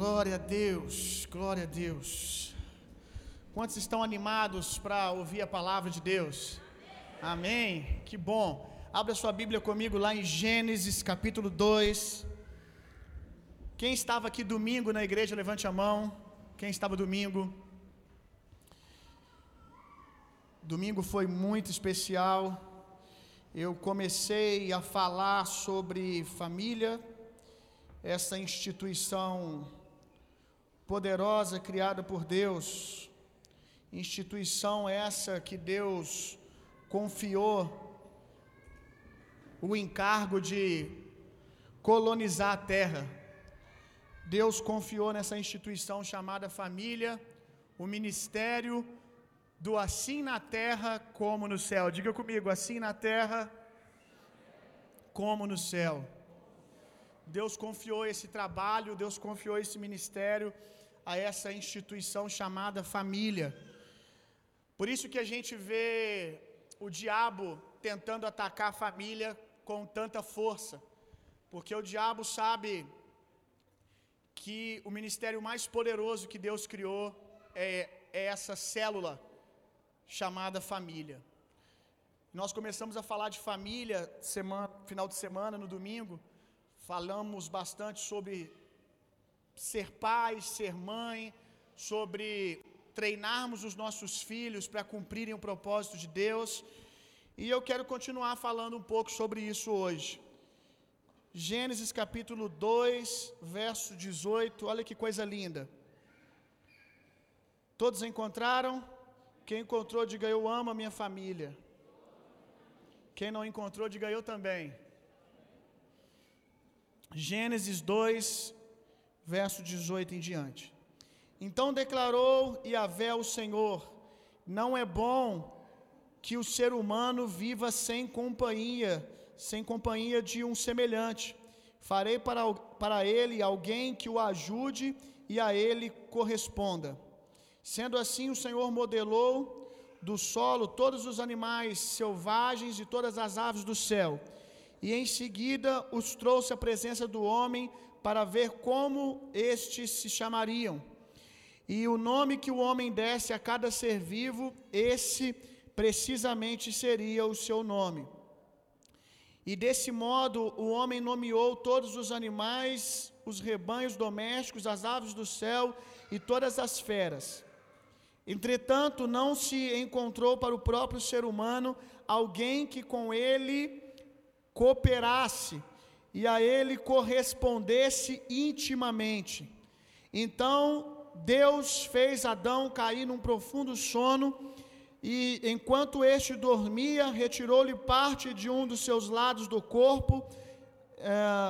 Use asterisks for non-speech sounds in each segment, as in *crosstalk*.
Glória a Deus, glória a Deus. Quantos estão animados para ouvir a palavra de Deus? Amém. Que bom. Abra sua Bíblia comigo lá em Gênesis capítulo 2. Quem estava aqui domingo na igreja, levante a mão. Quem estava domingo? Domingo foi muito especial. Eu comecei a falar sobre família, essa instituição poderosa criada por Deus, instituição essa que Deus confiou o encargo de colonizar a terra. Deus confiou nessa instituição chamada família o ministério do assim na terra como no céu. Diga comigo, assim na terra como no céu. Deus confiou esse trabalho, Deus confiou esse ministério a essa instituição chamada família. Por isso que a gente vê o diabo tentando atacar a família com tanta força, porque o diabo sabe que o ministério mais poderoso que Deus criou é, é essa célula chamada família. Nós começamos a falar de família semana, final de semana, no domingo. Falamos bastante sobre ser pai, ser mãe, sobre treinarmos os nossos filhos para cumprirem o propósito de Deus. E eu quero continuar falando um pouco sobre isso hoje. Gênesis capítulo 2, verso 18. Olha que coisa linda. Todos encontraram? Quem encontrou, diga eu amo a minha família. Quem não encontrou, diga eu também. Gênesis 2, verso 18 em diante. Então declarou Yahvé o Senhor: Não é bom que o ser humano viva sem companhia, sem companhia de um semelhante. Farei para, para ele alguém que o ajude e a ele corresponda. Sendo assim, o Senhor modelou do solo todos os animais selvagens e todas as aves do céu, e em seguida os trouxe à presença do homem para ver como estes se chamariam. E o nome que o homem desse a cada ser vivo, esse precisamente seria o seu nome. E desse modo o homem nomeou todos os animais, os rebanhos domésticos, as aves do céu e todas as feras. Entretanto, não se encontrou para o próprio ser humano alguém que com ele cooperasse e a ele correspondesse intimamente. Então, Deus fez Adão cair num profundo sono e, enquanto este dormia, retirou-lhe parte de um dos seus lados do corpo,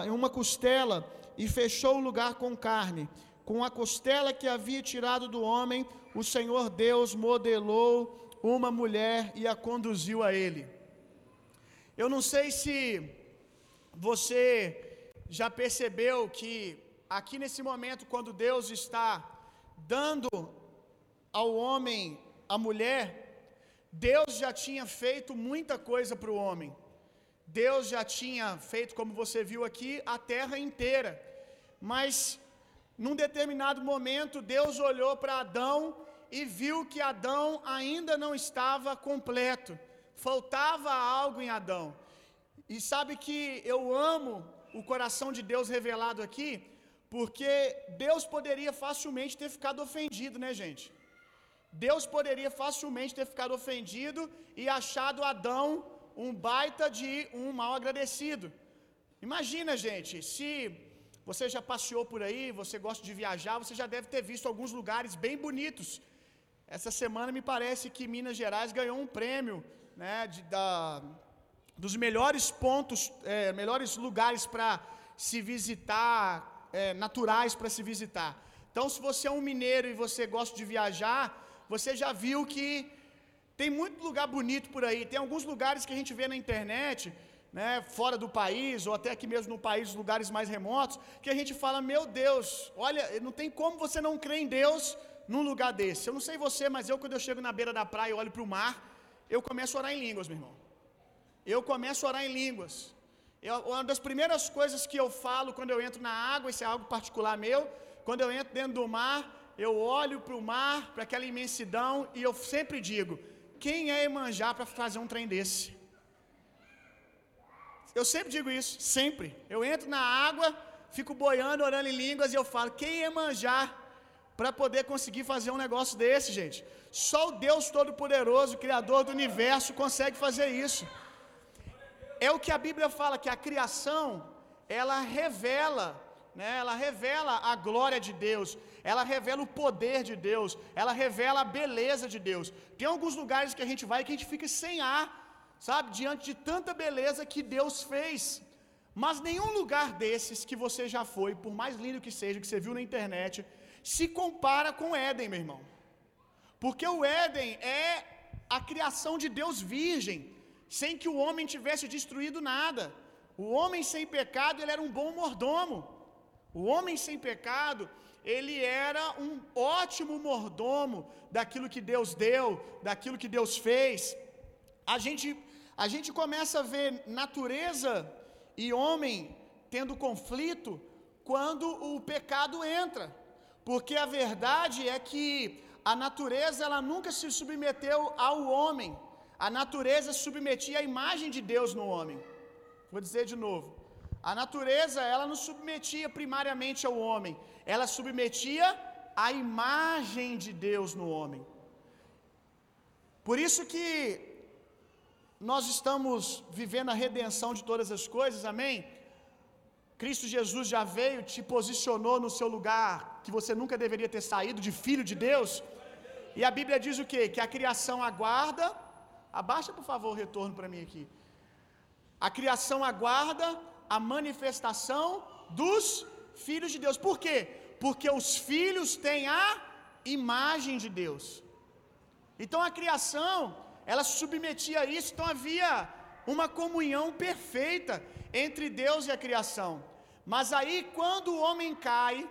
em uma costela, e fechou o lugar com carne. Com a costela que havia tirado do homem, o Senhor Deus modelou uma mulher e a conduziu a ele. Eu não sei se você já percebeu que aqui nesse momento, quando Deus está dando ao homem a mulher, Deus já tinha feito muita coisa para o homem. Deus já tinha feito, como você viu aqui, a terra inteira. Mas num determinado momento, Deus olhou para Adão e viu que Adão ainda não estava completo. Faltava algo em Adão. E sabe que eu amo o coração de Deus revelado aqui, porque Deus poderia facilmente ter ficado ofendido, né, gente? Deus poderia facilmente ter ficado ofendido e achado Adão um baita de um mal agradecido. Imagina, gente, se você já passeou por aí, você gosta de viajar, você já deve ter visto alguns lugares bem bonitos. Essa semana me parece que Minas Gerais ganhou um prêmio, né, de, da, dos melhores pontos, é, melhores lugares para se visitar, é, naturais para se visitar. Então, se você é um mineiro e você gosta de viajar, você já viu que tem muito lugar bonito por aí. Tem alguns lugares que a gente vê na internet, né, fora do país, ou até aqui mesmo no país, lugares mais remotos, que a gente fala: Meu Deus, olha, não tem como você não crer em Deus num lugar desse. Eu não sei você, mas eu, quando eu chego na beira da praia e olho para o mar, eu começo a orar em línguas, meu irmão. Eu começo a orar em línguas. Eu, uma das primeiras coisas que eu falo quando eu entro na água, isso é algo particular meu, quando eu entro dentro do mar, eu olho para o mar, para aquela imensidão, e eu sempre digo: quem é Emanjá para fazer um trem desse? Eu sempre digo isso, sempre. Eu entro na água, fico boiando, orando em línguas, e eu falo: quem é Emanjá para poder conseguir fazer um negócio desse, gente? Só o Deus Todo-Poderoso, Criador do universo, consegue fazer isso. É o que a Bíblia fala, que a criação, ela revela né? Ela revela a glória de Deus, ela revela o poder de Deus, ela revela a beleza de Deus. Tem alguns lugares que a gente vai que a gente fica sem ar, sabe, diante de tanta beleza que Deus fez. Mas nenhum lugar desses que você já foi, por mais lindo que seja, que você viu na internet, se compara com Éden, meu irmão. Porque o Éden é a criação de Deus virgem, sem que o homem tivesse destruído nada. O homem sem pecado, ele era um bom mordomo. O homem sem pecado, ele era um ótimo mordomo daquilo que Deus deu, daquilo que Deus fez. A gente, a gente começa a ver natureza e homem tendo conflito quando o pecado entra. Porque a verdade é que a natureza ela nunca se submeteu ao homem. A natureza submetia a imagem de Deus no homem. Vou dizer de novo. A natureza, ela não submetia primariamente ao homem, ela submetia a imagem de Deus no homem. Por isso que nós estamos vivendo a redenção de todas as coisas, amém? Cristo Jesus já veio, te posicionou no seu lugar que você nunca deveria ter saído, de filho de Deus. E a Bíblia diz o quê? Que a criação aguarda. Abaixa, por favor, o retorno para mim aqui. A criação aguarda a manifestação dos filhos de Deus. Por quê? Porque os filhos têm a imagem de Deus. Então a criação, ela submetia a isso, então havia uma comunhão perfeita entre Deus e a criação. Mas aí quando o homem cai,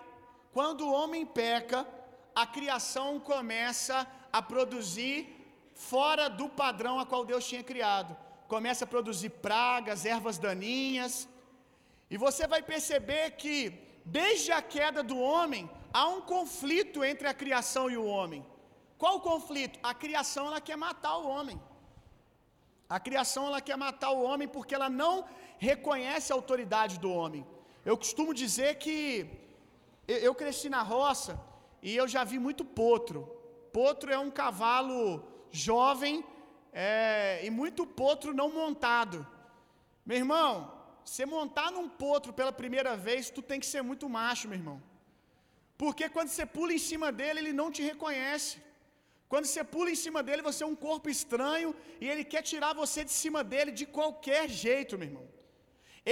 quando o homem peca, a criação começa a produzir fora do padrão a qual Deus tinha criado. Começa a produzir pragas, ervas daninhas, e você vai perceber que, desde a queda do homem, há um conflito entre a criação e o homem. Qual o conflito? A criação ela quer matar o homem. A criação ela quer matar o homem porque ela não reconhece a autoridade do homem. Eu costumo dizer que eu cresci na roça e eu já vi muito potro. Potro é um cavalo jovem é, e muito potro não montado. Meu irmão, você montar num potro pela primeira vez, tu tem que ser muito macho, meu irmão. Porque quando você pula em cima dele, ele não te reconhece. Quando você pula em cima dele, você é um corpo estranho e ele quer tirar você de cima dele de qualquer jeito, meu irmão.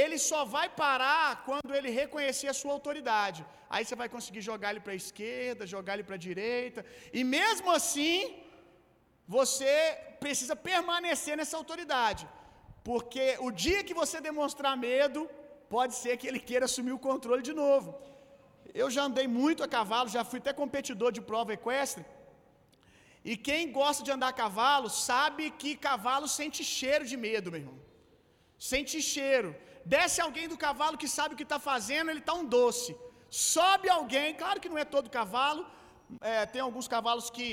Ele só vai parar quando ele reconhecer a sua autoridade. Aí você vai conseguir jogar ele para a esquerda, jogar ele para a direita, e mesmo assim, você precisa permanecer nessa autoridade. Porque o dia que você demonstrar medo, pode ser que ele queira assumir o controle de novo. Eu já andei muito a cavalo, já fui até competidor de prova equestre. E quem gosta de andar a cavalo sabe que cavalo sente cheiro de medo, meu irmão. Sente cheiro. Desce alguém do cavalo que sabe o que está fazendo, ele está um doce. Sobe alguém, claro que não é todo cavalo, é, tem alguns cavalos que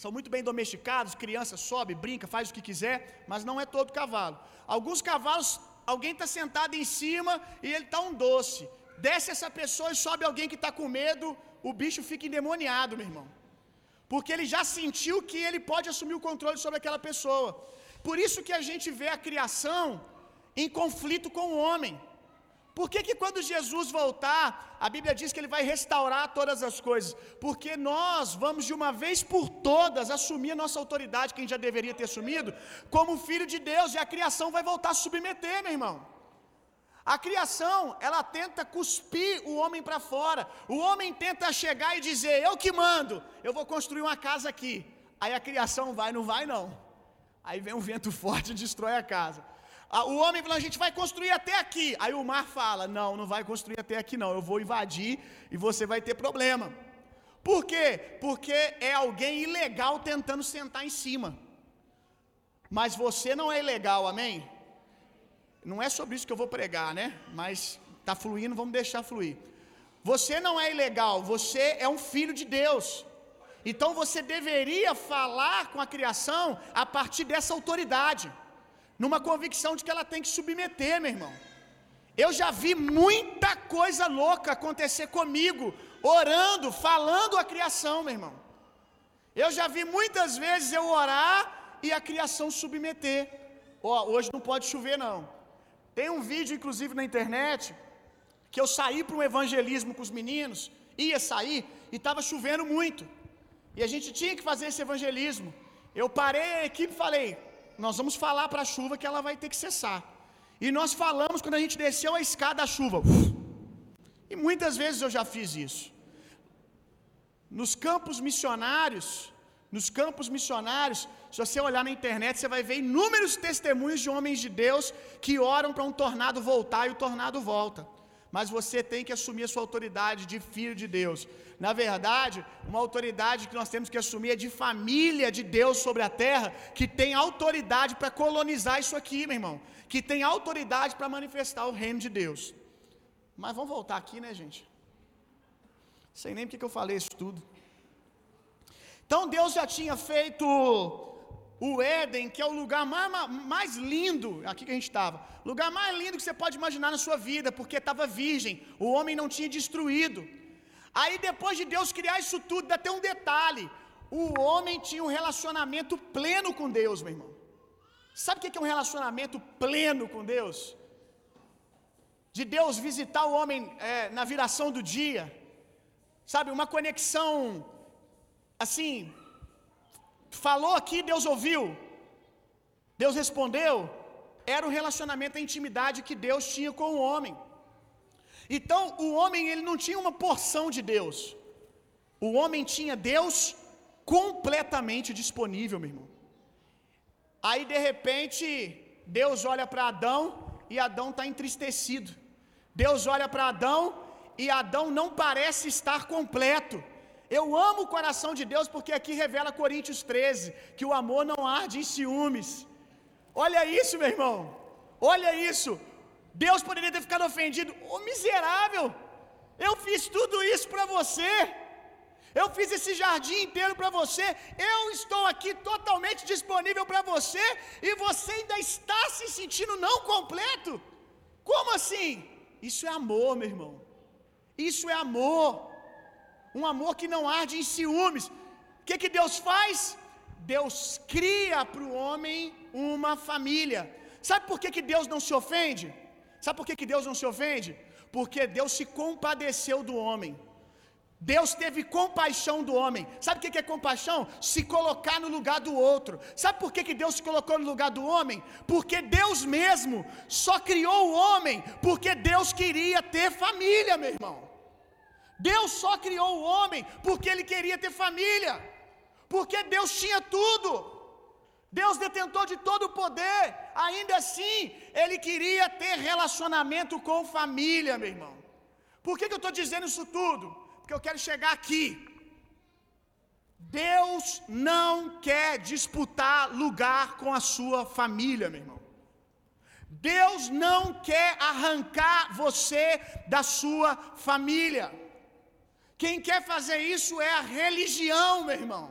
são muito bem domesticados, criança sobe, brinca, faz o que quiser, mas não é todo cavalo. Alguns cavalos, alguém está sentado em cima e ele está um doce. Desce essa pessoa e sobe alguém que está com medo, o bicho fica endemoniado, meu irmão. Porque ele já sentiu que ele pode assumir o controle sobre aquela pessoa. Por isso que a gente vê a criação em conflito com o homem. Por que, que quando Jesus voltar, a Bíblia diz que ele vai restaurar todas as coisas? Porque nós vamos de uma vez por todas assumir a nossa autoridade, que a gente já deveria ter assumido, como filho de Deus, e a criação vai voltar a submeter, meu irmão. A criação, ela tenta cuspir o homem para fora. O homem tenta chegar e dizer: Eu que mando, eu vou construir uma casa aqui. Aí a criação vai, não vai não. Aí vem um vento *laughs* forte e destrói a casa. O homem fala, a gente vai construir até aqui. Aí o mar fala, não, não vai construir até aqui não, eu vou invadir e você vai ter problema. Por quê? Porque é alguém ilegal tentando sentar em cima. Mas você não é ilegal, amém? Não é sobre isso que eu vou pregar, né? Mas está fluindo, vamos deixar fluir. Você não é ilegal, você é um filho de Deus. Então você deveria falar com a criação a partir dessa autoridade, numa convicção de que ela tem que submeter, meu irmão. Eu já vi muita coisa louca acontecer comigo, orando, falando a criação, meu irmão. Eu já vi muitas vezes eu orar e a criação submeter. Ó, oh, hoje não pode chover não. Tem um vídeo inclusive na internet que eu saí para um evangelismo com os meninos, ia sair e estava chovendo muito. E a gente tinha que fazer esse evangelismo. Eu parei a equipe e falei: Nós vamos falar para a chuva que ela vai ter que cessar. E nós falamos quando a gente desceu a escada da chuva. E muitas vezes eu já fiz isso. Nos campos missionários, nos campos missionários, se você olhar na internet, você vai ver inúmeros testemunhos de homens de Deus que oram para um tornado voltar e o tornado volta. Mas você tem que assumir a sua autoridade de filho de Deus. Na verdade, uma autoridade que nós temos que assumir é de família de Deus sobre a terra, que tem autoridade para colonizar isso aqui, meu irmão. Que tem autoridade para manifestar o reino de Deus. Mas vamos voltar aqui, né, gente? Sei nem porque que eu falei isso tudo. Então Deus já tinha feito o Éden, que é o lugar mais, mais lindo, aqui que a gente estava, lugar mais lindo que você pode imaginar na sua vida, porque estava virgem, o homem não tinha destruído. Aí depois de Deus criar isso tudo, dá até um detalhe: o homem tinha um relacionamento pleno com Deus, meu irmão. Sabe o que é um relacionamento pleno com Deus? De Deus visitar o homem é, na viração do dia, sabe, uma conexão assim, falou aqui, Deus ouviu, Deus respondeu, era o relacionamento, a intimidade que Deus tinha com o homem. Então, o homem ele não tinha uma porção de Deus. O homem tinha Deus completamente disponível, meu irmão. Aí de repente, Deus olha para Adão e Adão está entristecido. Deus olha para Adão e Adão não parece estar completo. Eu amo o coração de Deus porque aqui revela Coríntios 13 que o amor não arde em ciúmes. Olha isso, meu irmão. Olha isso. Deus poderia ter ficado ofendido. Ô miserável, eu fiz tudo isso para você. Eu fiz esse jardim inteiro para você. Eu estou aqui totalmente disponível para você e você ainda está se sentindo não completo? Como assim? Isso é amor, meu irmão. Isso é amor um amor que não arde em ciúmes. O que, que Deus faz? Deus cria para o homem uma família. Sabe por que, que Deus não se ofende? Sabe por que, que Deus não se ofende? Porque Deus se compadeceu do homem. Deus teve compaixão do homem. Sabe o que é compaixão? Se colocar no lugar do outro. Sabe por que, Deus se colocou no lugar do homem? Porque Deus mesmo só criou o homem porque Deus queria ter família, meu irmão. Deus só criou o homem porque ele queria ter família, porque Deus tinha tudo. Deus detentor de todo o poder, ainda assim, ele queria ter relacionamento com família, meu irmão. Por que, que eu estou dizendo isso tudo? Porque eu quero chegar aqui. Deus não quer disputar lugar com a sua família, meu irmão. Deus não quer arrancar você da sua família. Quem quer fazer isso é a religião, meu irmão.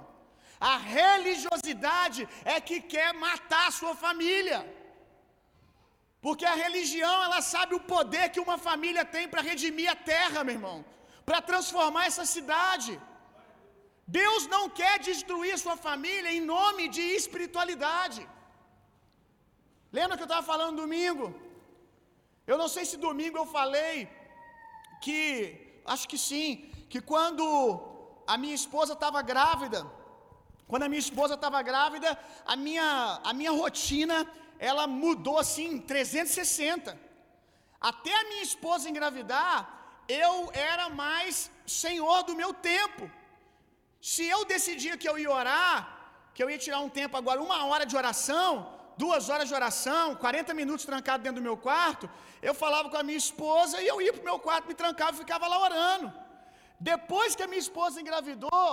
A religiosidade é que quer matar a sua família. Porque a religião, ela sabe o poder que uma família tem para redimir a terra, meu irmão, para transformar essa cidade. Deus não quer destruir sua família em nome de espiritualidade. Lembra que eu estava falando domingo? Eu não sei se domingo eu falei que, acho que sim, que quando a minha esposa estava grávida, quando a minha esposa estava grávida, a minha, a minha rotina ela mudou assim 360. Até a minha esposa engravidar, eu era mais senhor do meu tempo. Se eu decidia que eu ia orar, que eu ia tirar um tempo agora, uma hora de oração, duas horas de oração, 40 minutos trancado dentro do meu quarto, eu falava com a minha esposa e eu ia para o meu quarto, me trancava e ficava lá orando. Depois que a minha esposa engravidou,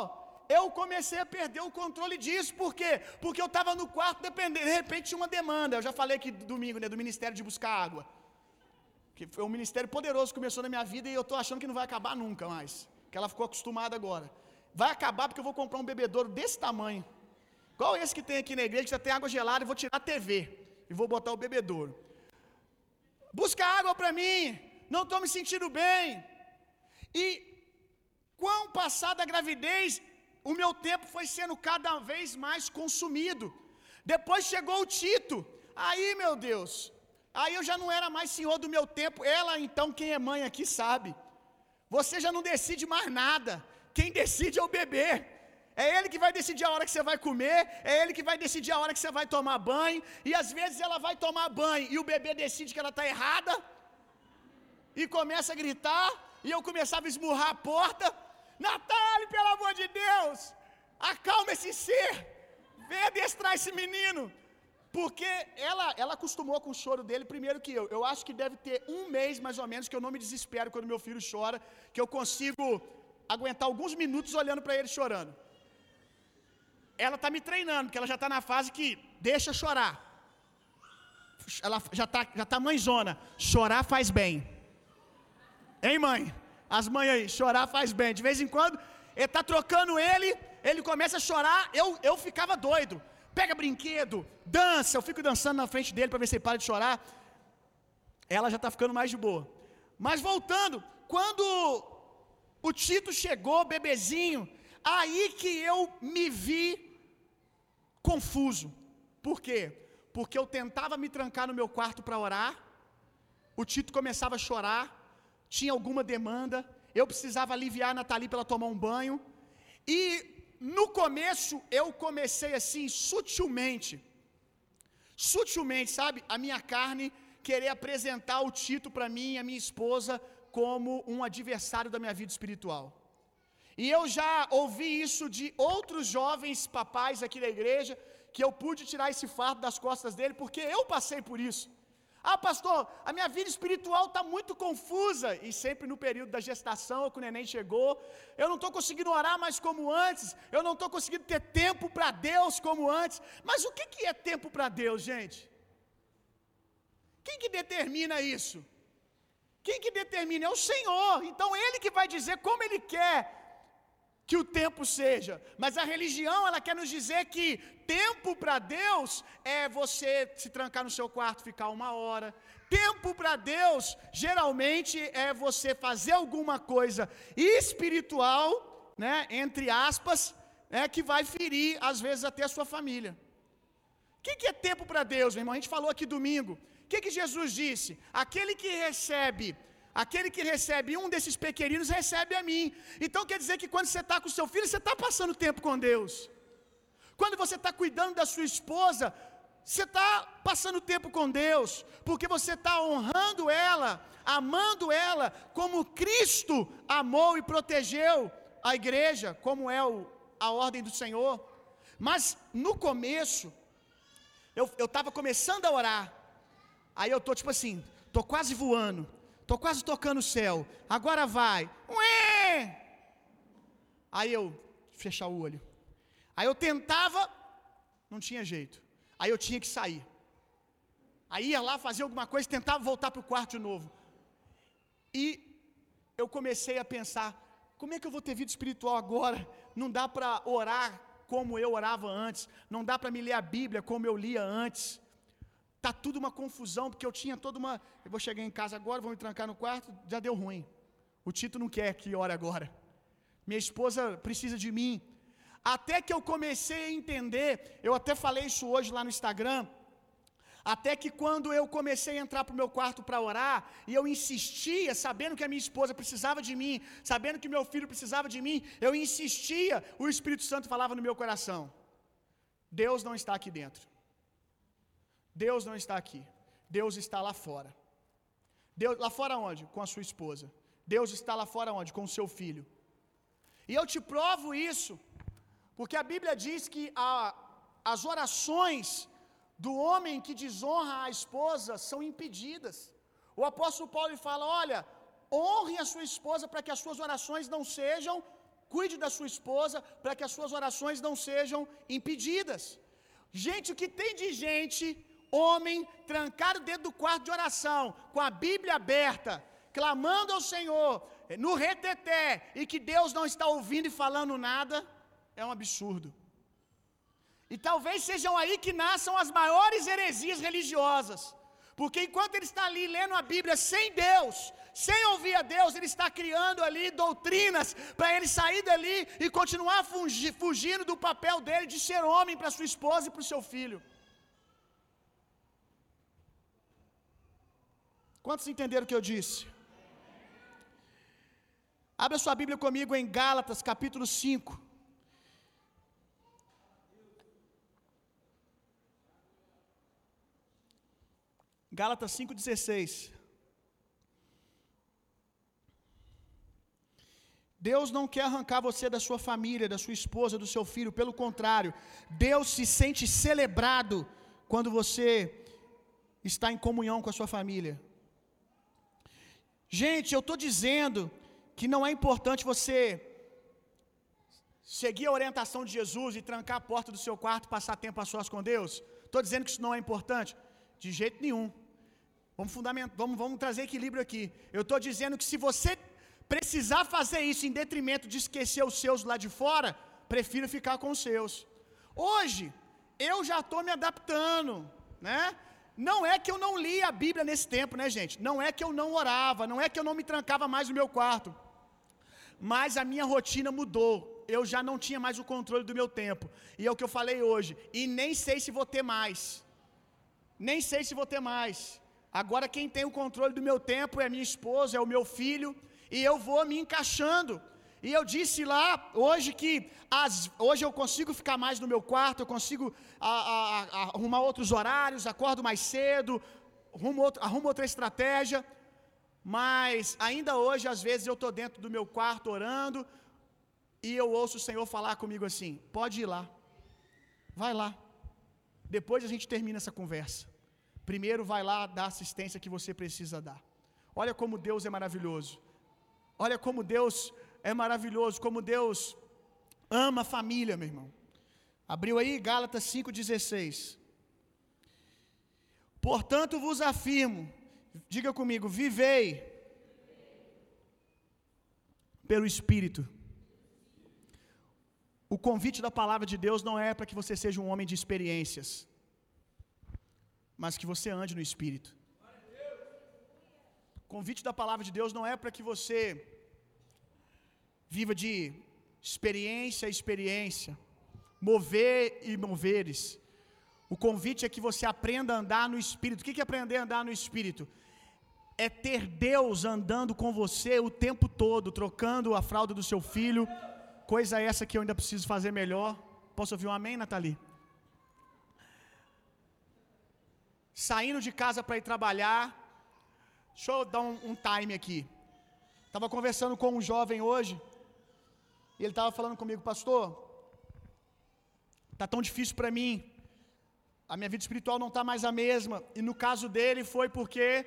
eu comecei a perder o controle disso. Por quê? Porque eu estava no quarto, dependendo, de repente tinha uma demanda. Eu já falei aqui domingo, né, do ministério de buscar água. Que foi um ministério poderoso que começou na minha vida e eu estou achando que não vai acabar nunca mais. Que ela ficou acostumada agora. Vai acabar porque eu vou comprar um bebedouro desse tamanho. Igual esse que tem aqui na igreja, que já tem água gelada, e vou tirar a TV e vou botar o bebedouro. Busca água para mim, não estou me sentindo bem. E quão passada a gravidez, o meu tempo foi sendo cada vez mais consumido. Depois chegou o Tito. Aí, meu Deus, aí eu já não era mais senhor do meu tempo. Ela, então, quem é mãe aqui sabe. Você já não decide mais nada. Quem decide é o bebê. É ele que vai decidir a hora que você vai comer, é ele que vai decidir a hora que você vai tomar banho, e às vezes ela vai tomar banho e o bebê decide que ela está errada, e começa a gritar, e eu começava a esmurrar a porta. Natália, pelo amor de Deus, acalma esse ser, vem adestrar esse menino. Porque ela, ela acostumou com o choro dele primeiro que eu. Eu acho que deve ter um mês mais ou menos que eu não me desespero quando meu filho chora, que eu consigo aguentar alguns minutos olhando para ele chorando. Ela está me treinando, porque ela já está na fase que deixa chorar. Ela já está já tá mãezona. Chorar faz bem. Hein, mãe? As mães aí, chorar faz bem. De vez em quando, ele está trocando ele, ele começa a chorar, eu, eu ficava doido. Pega brinquedo, dança, eu fico dançando na frente dele para ver se ele para de chorar. Ela já está ficando mais de boa. Mas voltando, quando o Tito chegou, bebezinho, aí que eu me vi confuso. Por quê? Porque eu tentava me trancar no meu quarto para orar, o Tito começava a chorar, tinha alguma demanda, eu precisava aliviar a Nathalie para ela tomar um banho, e no começo eu comecei assim, sutilmente, sutilmente, sabe, a minha carne querer apresentar o Tito para mim e a minha esposa como um adversário da minha vida espiritual. E eu já ouvi isso de outros jovens papais aqui da igreja, que eu pude tirar esse fardo das costas dele, porque eu passei por isso. Ah, pastor, a minha vida espiritual está muito confusa. E sempre no período da gestação, que o neném chegou, eu não estou conseguindo orar mais como antes, eu não estou conseguindo ter tempo para Deus como antes. Mas o que, que é tempo para Deus, gente? Quem que determina isso? Quem que determina? É o Senhor. Então Ele que vai dizer como Ele quer que o tempo seja. Mas a religião, ela quer nos dizer que tempo para Deus é você se trancar no seu quarto, ficar uma hora. Tempo para Deus, geralmente, é você fazer alguma coisa espiritual, né, entre aspas, né, que vai ferir, às vezes, até a sua família. O que, que é tempo para Deus, meu irmão? A gente falou aqui domingo. O que, que Jesus disse? Aquele que recebe Aquele que recebe um desses pequeninos recebe a mim. Então quer dizer que quando você está com seu filho, você está passando tempo com Deus. Quando você está cuidando da sua esposa, você está passando tempo com Deus, porque você está honrando ela, amando ela, como Cristo amou e protegeu a igreja, como é o, a ordem do Senhor. Mas no começo, eu estava começando a orar, aí eu estou tipo assim, estou quase voando, Estou quase tocando o céu. Agora vai. Ué! Aí eu fechar o olho. Aí eu tentava, não tinha jeito. Aí eu tinha que sair. Aí ia lá fazer alguma coisa, tentava voltar para o quarto de novo. E eu comecei a pensar: como é que eu vou ter vida espiritual agora? Não dá para orar como eu orava antes, não dá para me ler a Bíblia como eu lia antes. Tá tudo uma confusão, porque eu tinha toda uma. Eu vou chegar em casa agora, vou me trancar no quarto, já deu ruim. O Tito não quer que ore agora. Minha esposa precisa de mim. Até que eu comecei a entender, eu até falei isso hoje lá no Instagram. Até que quando eu comecei a entrar para o meu quarto para orar, e eu insistia, sabendo que a minha esposa precisava de mim, sabendo que meu filho precisava de mim, eu insistia, o Espírito Santo falava no meu coração: Deus não está aqui dentro. Deus não está aqui. Deus está lá fora. Deus, lá fora onde? Com a sua esposa. Deus está lá fora onde? Com o seu filho. E eu te provo isso, porque a Bíblia diz que a, as orações do homem que desonra a esposa são impedidas. O apóstolo Paulo fala: olha, honre a sua esposa para que as suas orações não sejam, cuide da sua esposa para que as suas orações não sejam impedidas. Gente, o que tem de gente homem trancado dentro do quarto de oração, com a Bíblia aberta, clamando ao Senhor, no reteté, e que Deus não está ouvindo e falando nada, é um absurdo. E talvez sejam aí que nasçam as maiores heresias religiosas. Porque enquanto ele está ali lendo a Bíblia sem Deus, sem ouvir a Deus, ele está criando ali doutrinas para ele sair dali e continuar fugindo do papel dele de ser homem para sua esposa e para o seu filho. Quantos entenderam o que eu disse? Abra sua Bíblia comigo em Gálatas, capítulo 5. Gálatas 5,16. Deus não quer arrancar você da sua família, da sua esposa, do seu filho, pelo contrário, Deus se sente celebrado quando você está em comunhão com a sua família. Gente, eu estou dizendo que não é importante você seguir a orientação de Jesus e trancar a porta do seu quarto passar tempo a sós com Deus. Estou dizendo que isso não é importante? De jeito nenhum. Vamos, vamos, vamos trazer equilíbrio aqui. Eu estou dizendo que se você precisar fazer isso em detrimento de esquecer os seus lá de fora, prefiro ficar com os seus. Hoje, eu já estou me adaptando, né? Não é que eu não li a Bíblia nesse tempo, né, gente? Não é que eu não orava, não é que eu não me trancava mais no meu quarto. Mas a minha rotina mudou. Eu já não tinha mais o controle do meu tempo. E é o que eu falei hoje. E nem sei se vou ter mais. Nem sei se vou ter mais. Agora quem tem o controle do meu tempo é minha esposa, é o meu filho, e eu vou me encaixando. E eu disse lá hoje que as, hoje eu consigo ficar mais no meu quarto, eu consigo a, a, a, arrumar outros horários, acordo mais cedo, arrumo, outro, arrumo outra estratégia. Mas ainda hoje, às vezes, eu estou dentro do meu quarto orando e eu ouço o Senhor falar comigo assim: pode ir lá, vai lá. Depois a gente termina essa conversa. Primeiro vai lá dar a assistência que você precisa dar. Olha como Deus é maravilhoso. Olha como Deus é maravilhoso, como Deus ama a família, meu irmão. Abriu aí Gálatas 5,16. Portanto vos afirmo, diga comigo, vivei pelo Espírito. O convite da palavra de Deus não é para que você seja um homem de experiências mas que você ande no Espírito. O convite da palavra de Deus não é para que você viva de experiência a experiência, mover e moveres. O convite é que você aprenda a andar no Espírito. O que é aprender a andar no Espírito? É ter Deus andando com você o tempo todo, trocando a fralda do seu filho. Coisa essa que eu ainda preciso fazer melhor. Posso ouvir um amém, Nathalie? saindo de casa para ir trabalhar. Deixa eu dar um, um time aqui. Estava conversando com um jovem hoje, e ele estava falando comigo, pastor, tá tão difícil para mim, a minha vida espiritual não está mais a mesma. E no caso dele foi porque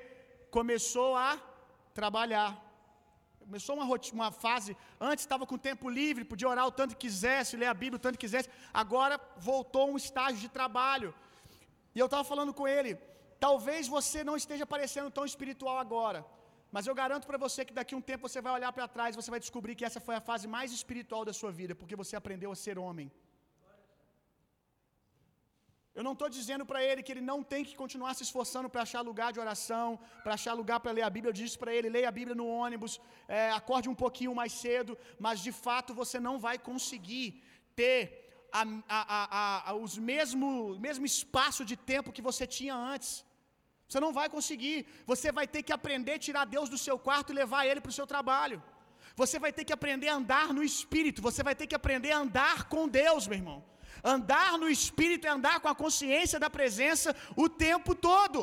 começou a trabalhar. Começou uma, uma fase, antes estava com tempo livre, podia orar o tanto que quisesse, ler a Bíblia o tanto que quisesse, agora voltou um estágio de trabalho. E eu estava falando com ele, talvez você não esteja parecendo tão espiritual agora, mas eu garanto para você que daqui a um tempo você vai olhar para trás e você vai descobrir que essa foi a fase mais espiritual da sua vida, porque você aprendeu a ser homem. Eu não estou dizendo para ele que ele não tem que continuar se esforçando para achar lugar de oração, para achar lugar para ler a Bíblia. Eu disse para ele: leia a Bíblia no ônibus, é, acorde um pouquinho mais cedo, mas de fato você não vai conseguir ter a, a, a, os mesmo, mesmo espaço de tempo que você tinha antes. Você não vai conseguir. Você vai ter que aprender a tirar Deus do seu quarto e levar Ele para o seu trabalho. Você vai ter que aprender a andar no Espírito. Você vai ter que aprender a andar com Deus, meu irmão. Andar no Espírito é andar com a consciência da presença o tempo todo.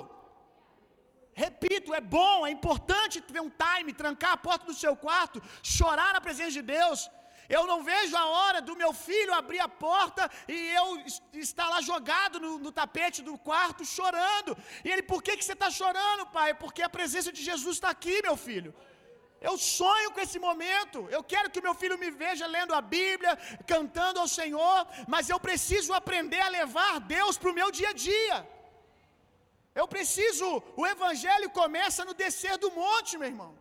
Repito, é bom, é importante ter um time, trancar a porta do seu quarto, chorar na presença de Deus, eu não vejo a hora do meu filho abrir a porta e eu estar lá jogado no, no tapete do quarto chorando. E ele, por que, que você está chorando, pai? Porque a presença de Jesus está aqui, meu filho. Eu sonho com esse momento. Eu quero que meu filho me veja lendo a Bíblia, cantando ao Senhor, mas eu preciso aprender a levar Deus para o meu dia a dia. Eu preciso, o evangelho começa no descer do monte, meu irmão.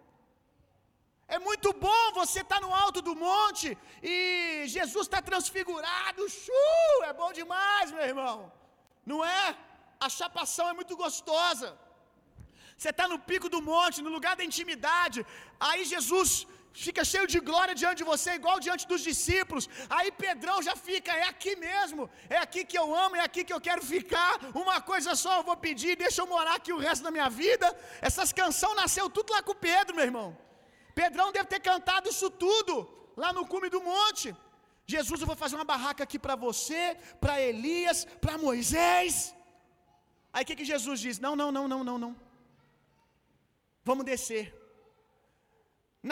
É muito bom você estar tá no alto do monte e Jesus está transfigurado, chu, é bom demais, meu irmão. Não é? A chapação é muito gostosa. Você está no pico do monte, no lugar da intimidade. Aí Jesus fica cheio de glória diante de você, igual diante dos discípulos. Aí Pedrão já fica, é aqui mesmo, é aqui que eu amo, é aqui que eu quero ficar. Uma coisa só eu vou pedir, deixa eu morar aqui o resto da minha vida. Essas canções nasceu tudo lá com Pedro, meu irmão. Pedrão deve ter cantado isso tudo lá no cume do monte. Jesus, eu vou fazer uma barraca aqui para você, para Elias, para Moisés. Aí o que, que Jesus diz? Não, não, não, não, não, não. Vamos descer.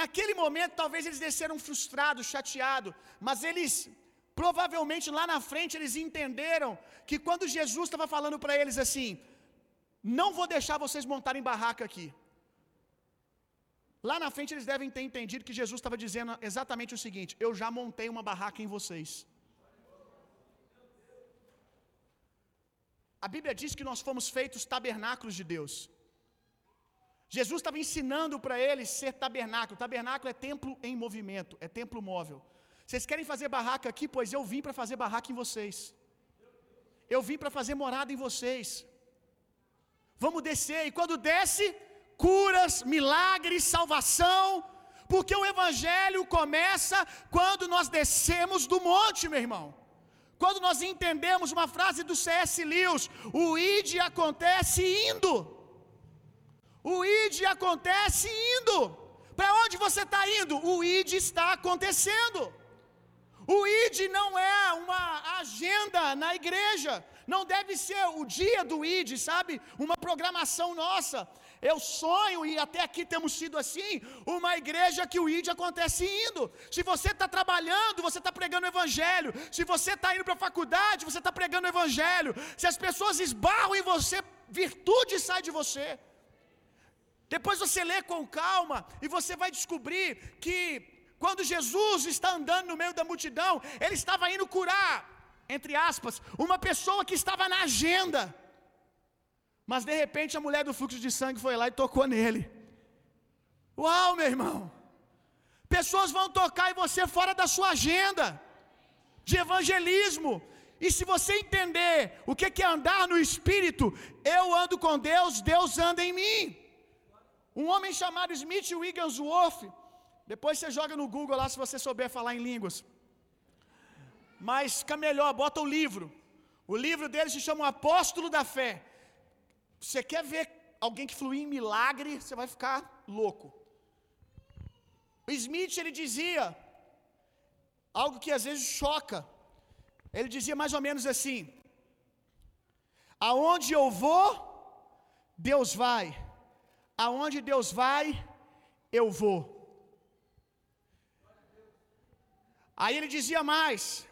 Naquele momento, talvez eles desceram frustrados, chateados, mas eles, provavelmente lá na frente, eles entenderam que quando Jesus estava falando para eles assim: Não vou deixar vocês montarem barraca aqui. Lá na frente eles devem ter entendido que Jesus estava dizendo exatamente o seguinte: Eu já montei uma barraca em vocês. A Bíblia diz que nós fomos feitos tabernáculos de Deus. Jesus estava ensinando para eles ser tabernáculo. Tabernáculo é templo em movimento, é templo móvel. Vocês querem fazer barraca aqui? Pois eu vim para fazer barraca em vocês. Eu vim para fazer morada em vocês. Vamos descer. E quando desce, curas, milagres, salvação, porque o evangelho começa quando nós descemos do monte, meu irmão. Quando nós entendemos uma frase do C.S. Lewis, o id acontece indo. O id acontece indo. Para onde você está indo? O id está acontecendo. O id não é uma agenda na igreja. Não deve ser o dia do id, sabe? Uma programação nossa. Eu sonho, e até aqui temos sido assim, uma igreja que o ID acontece indo. Se você está trabalhando, você está pregando o Evangelho. Se você está indo para a faculdade, você está pregando o Evangelho. Se as pessoas esbarram em você, virtude sai de você. Depois você lê com calma e você vai descobrir que quando Jesus está andando no meio da multidão, ele estava indo curar, entre aspas, uma pessoa que estava na agenda. Mas de repente a mulher do fluxo de sangue foi lá e tocou nele. Uau, meu irmão! Pessoas vão tocar em você fora da sua agenda de evangelismo. E se você entender o que é andar no Espírito, eu ando com Deus, Deus anda em mim. Um homem chamado Smith Wigglesworth, depois você joga no Google lá se você souber falar em línguas. Mas fica melhor, bota o livro. O livro dele se chama o Apóstolo da Fé. Você quer ver alguém que flui em milagre, você vai ficar louco. O Smith ele dizia algo que às vezes choca. Ele dizia mais ou menos assim: Aonde eu vou, Deus vai. Aonde Deus vai, eu vou. Aí ele dizia mais: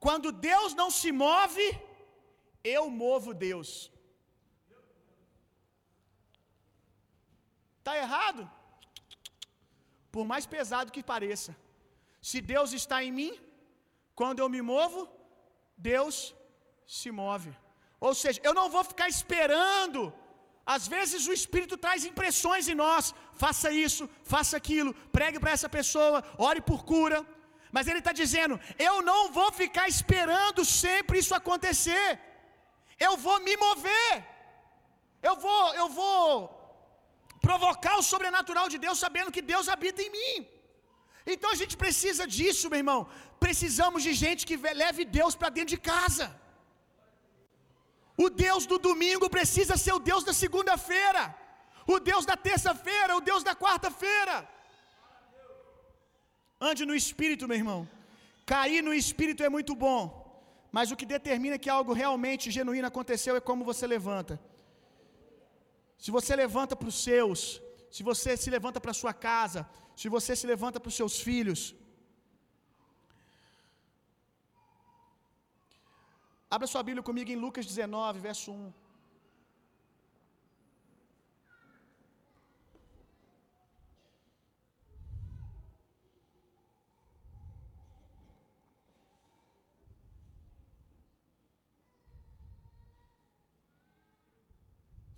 Quando Deus não se move, eu movo Deus. Está errado? Por mais pesado que pareça. Se Deus está em mim, quando eu me movo, Deus se move. Ou seja, eu não vou ficar esperando. Às vezes o Espírito traz impressões em nós. Faça isso, faça aquilo, pregue para essa pessoa, ore por cura. Mas ele está dizendo: eu não vou ficar esperando sempre isso acontecer. Eu vou me mover. Eu vou, eu vou provocar o sobrenatural de Deus sabendo que Deus habita em mim. Então a gente precisa disso, meu irmão. Precisamos de gente que leve Deus para dentro de casa. O Deus do domingo precisa ser o Deus da segunda-feira, o Deus da terça-feira, o Deus da quarta-feira. Ande no espírito, meu irmão. Cair no espírito é muito bom, mas o que determina que algo realmente genuíno aconteceu é como você levanta se você levanta para os seus, se você se levanta para sua casa, se você se levanta para os seus filhos. Abra sua Bíblia comigo em Lucas 19, verso 1.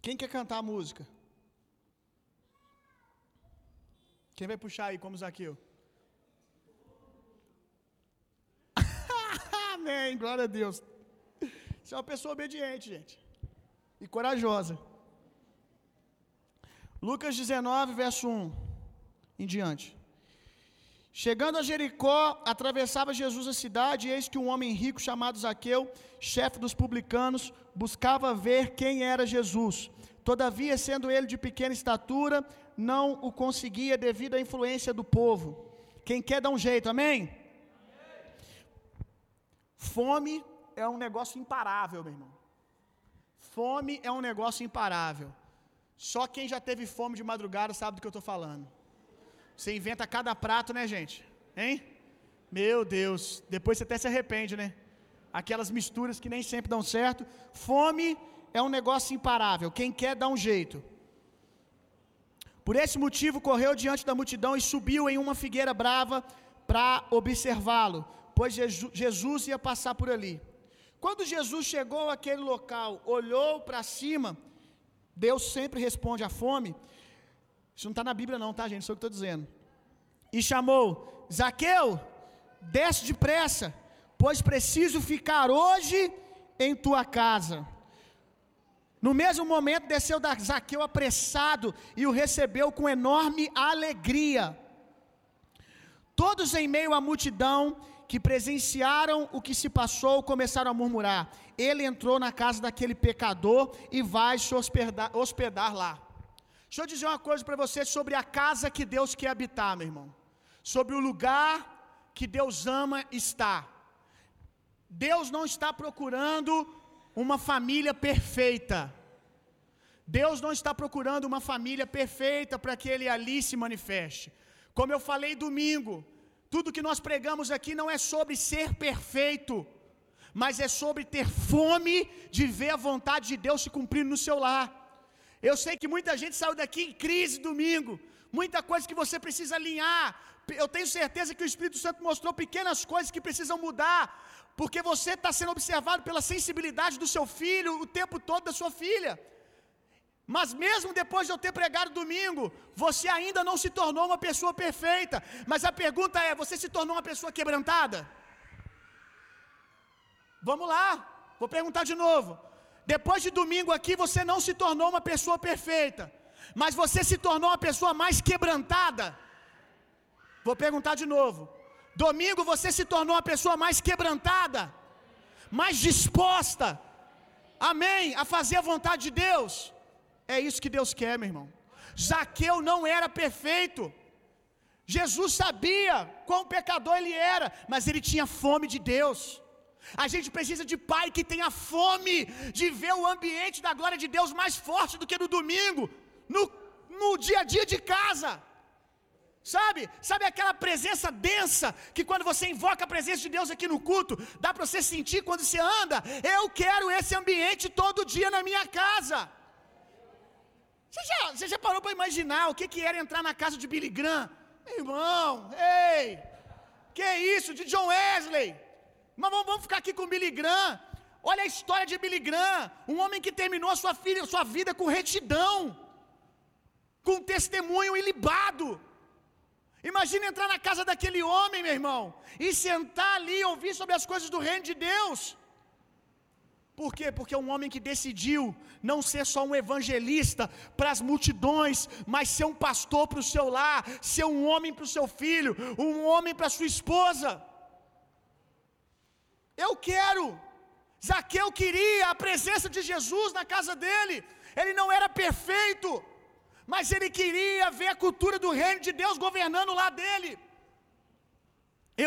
Quem quer cantar a música? Quem vai puxar aí como Zaqueu? *laughs* Amém, glória a Deus. Você é uma pessoa obediente, gente. E corajosa. Lucas 19, verso 1 em diante. Chegando a Jericó, atravessava Jesus a cidade, e eis que um homem rico chamado Zaqueu, chefe dos publicanos, buscava ver quem era Jesus. Todavia, sendo ele de pequena estatura, não o conseguia devido à influência do povo. Quem quer dar um jeito, amém? Fome é um negócio imparável, meu irmão. Fome é um negócio imparável. Só quem já teve fome de madrugada sabe do que eu estou falando. Você inventa cada prato, né, gente? Hein? Meu Deus, depois você até se arrepende, né? Aquelas misturas que nem sempre dão certo. Fome é um negócio imparável. Quem quer dá um jeito. Por esse motivo, correu diante da multidão e subiu em uma figueira brava para observá-lo, pois Jesus ia passar por ali. Quando Jesus chegou àquele local, olhou para cima, Deus sempre responde à fome. Isso não está na Bíblia, não, tá, gente? Sou o que estou dizendo. E chamou: Zaqueu, desce depressa, pois preciso ficar hoje em tua casa. No mesmo momento, desceu da Zaqueu apressado e o recebeu com enorme alegria. Todos em meio à multidão que presenciaram o que se passou começaram a murmurar: Ele entrou na casa daquele pecador e vai se hospedar, hospedar lá. Deixa eu dizer uma coisa para você sobre a casa que Deus quer habitar, meu irmão. Sobre o lugar que Deus ama estar. Deus não está procurando uma família perfeita. Deus não está procurando uma família perfeita para que Ele ali se manifeste. Como eu falei domingo, tudo que nós pregamos aqui não é sobre ser perfeito, mas é sobre ter fome de ver a vontade de Deus se cumprir no seu lar. Eu sei que muita gente saiu daqui em crise domingo, muita coisa que você precisa alinhar. Eu tenho certeza que o Espírito Santo mostrou pequenas coisas que precisam mudar, porque você está sendo observado pela sensibilidade do seu filho o tempo todo da sua filha. Mas mesmo depois de eu ter pregado domingo, você ainda não se tornou uma pessoa perfeita. Mas a pergunta é: você se tornou uma pessoa quebrantada? Vamos lá, vou perguntar de novo. Depois de domingo aqui, você não se tornou uma pessoa perfeita, mas você se tornou uma pessoa mais quebrantada. Vou perguntar de novo. Domingo você se tornou uma pessoa mais quebrantada, mais disposta, amém, a fazer a vontade de Deus. É isso que Deus quer, meu irmão. Zaqueu não era perfeito. Jesus sabia quão pecador ele era, mas ele tinha fome de Deus. A gente precisa de pai que tenha fome de ver o ambiente da glória de Deus mais forte do que no domingo, no, no dia a dia de casa. Sabe? Sabe aquela presença densa que quando você invoca a presença de Deus aqui no culto, dá para você sentir quando você anda? Eu quero esse ambiente todo dia na minha casa. Você já, você já parou para imaginar o que, que era entrar na casa de Billy Graham? Meu irmão, ei, que isso, de John Wesley. Mas vamos, vamos ficar aqui com Billy Graham. Olha a história de Billy Graham, um homem que terminou a sua, filha, sua vida com retidão, com testemunho ilibado. Imagina entrar na casa daquele homem, meu irmão, e sentar ali e ouvir sobre as coisas do reino de Deus. Por quê? Porque é um homem que decidiu não ser só um evangelista para as multidões, mas ser um pastor para o seu lar, ser um homem para o seu filho, um homem para a sua esposa. Eu quero. Zaqueu queria a presença de Jesus na casa dele. Ele não era perfeito, mas ele queria ver a cultura do reino de Deus governando lá dele.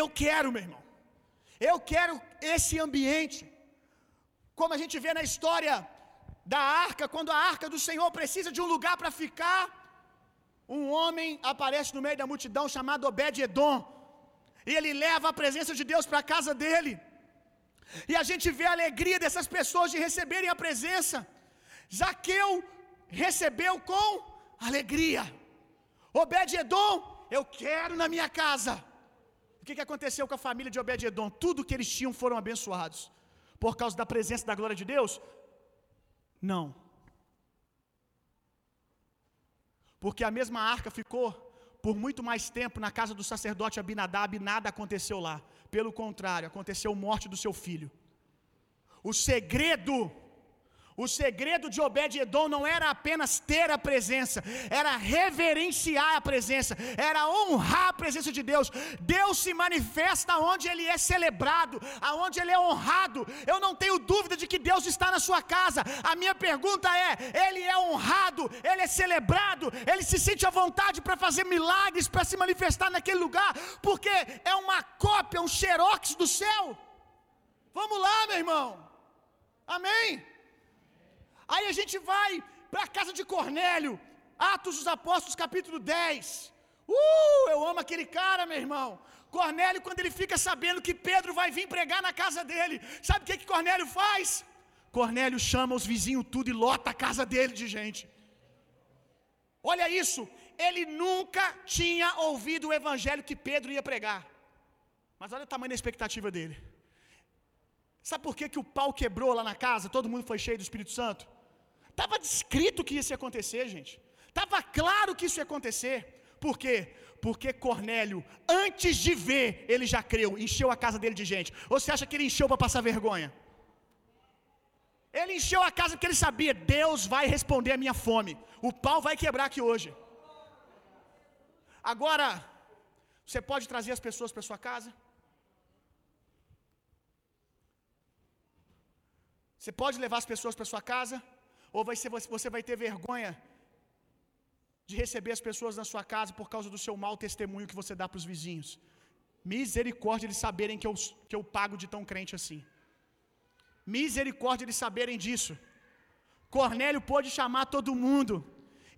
Eu quero, meu irmão. Eu quero esse ambiente. Como a gente vê na história da arca, quando a arca do Senhor precisa de um lugar para ficar, um homem aparece no meio da multidão chamado Obed-Edom, e ele leva a presença de Deus para a casa dele. E a gente vê a alegria dessas pessoas de receberem a presença. Zaqueu recebeu com alegria. Obed-Edom, eu quero na minha casa. O que, que aconteceu com a família de Obed-Edom? Tudo que eles tinham foram abençoados por causa da presença da glória de Deus? Não. porque a mesma arca ficou por muito mais tempo na casa do sacerdote Abinadab e nada aconteceu lá. Pelo contrário, aconteceu a morte do seu filho. O segredo o segredo de Obed-edom não era apenas ter a presença, era reverenciar a presença, era honrar a presença de Deus. Deus se manifesta onde ele é celebrado, aonde ele é honrado. Eu não tenho dúvida de que Deus está na sua casa. A minha pergunta é: ele é honrado, ele é celebrado, ele se sente à vontade para fazer milagres, para se manifestar naquele lugar, porque é uma cópia, um xerox do céu. Vamos lá, meu irmão. Amém. Aí a gente vai para a casa de Cornélio, Atos dos Apóstolos, capítulo 10. Uh, eu amo aquele cara, meu irmão. Cornélio, quando ele fica sabendo que Pedro vai vir pregar na casa dele, sabe o que, que Cornélio faz? Cornélio chama os vizinhos tudo e lota a casa dele de gente. Olha isso, ele nunca tinha ouvido o evangelho que Pedro ia pregar. Mas olha o tamanho da expectativa dele. Sabe por que, que o pau quebrou lá na casa? Todo mundo foi cheio do Espírito Santo? Estava descrito que isso ia acontecer, gente. Estava claro que isso ia acontecer. Por quê? Porque Cornélio, antes de ver, ele já creu, encheu a casa dele de gente. Ou você acha que ele encheu para passar vergonha? Ele encheu a casa porque ele sabia: Deus vai responder a minha fome. O pau vai quebrar aqui hoje. Agora, você pode trazer as pessoas para sua casa? Você pode levar as pessoas para sua casa? Ou vai ser, você vai ter vergonha de receber as pessoas na sua casa por causa do seu mau testemunho que você dá para os vizinhos? Misericórdia eles saberem que eu, que eu pago de tão crente assim. Misericórdia eles saberem disso. Cornélio pôde chamar todo mundo.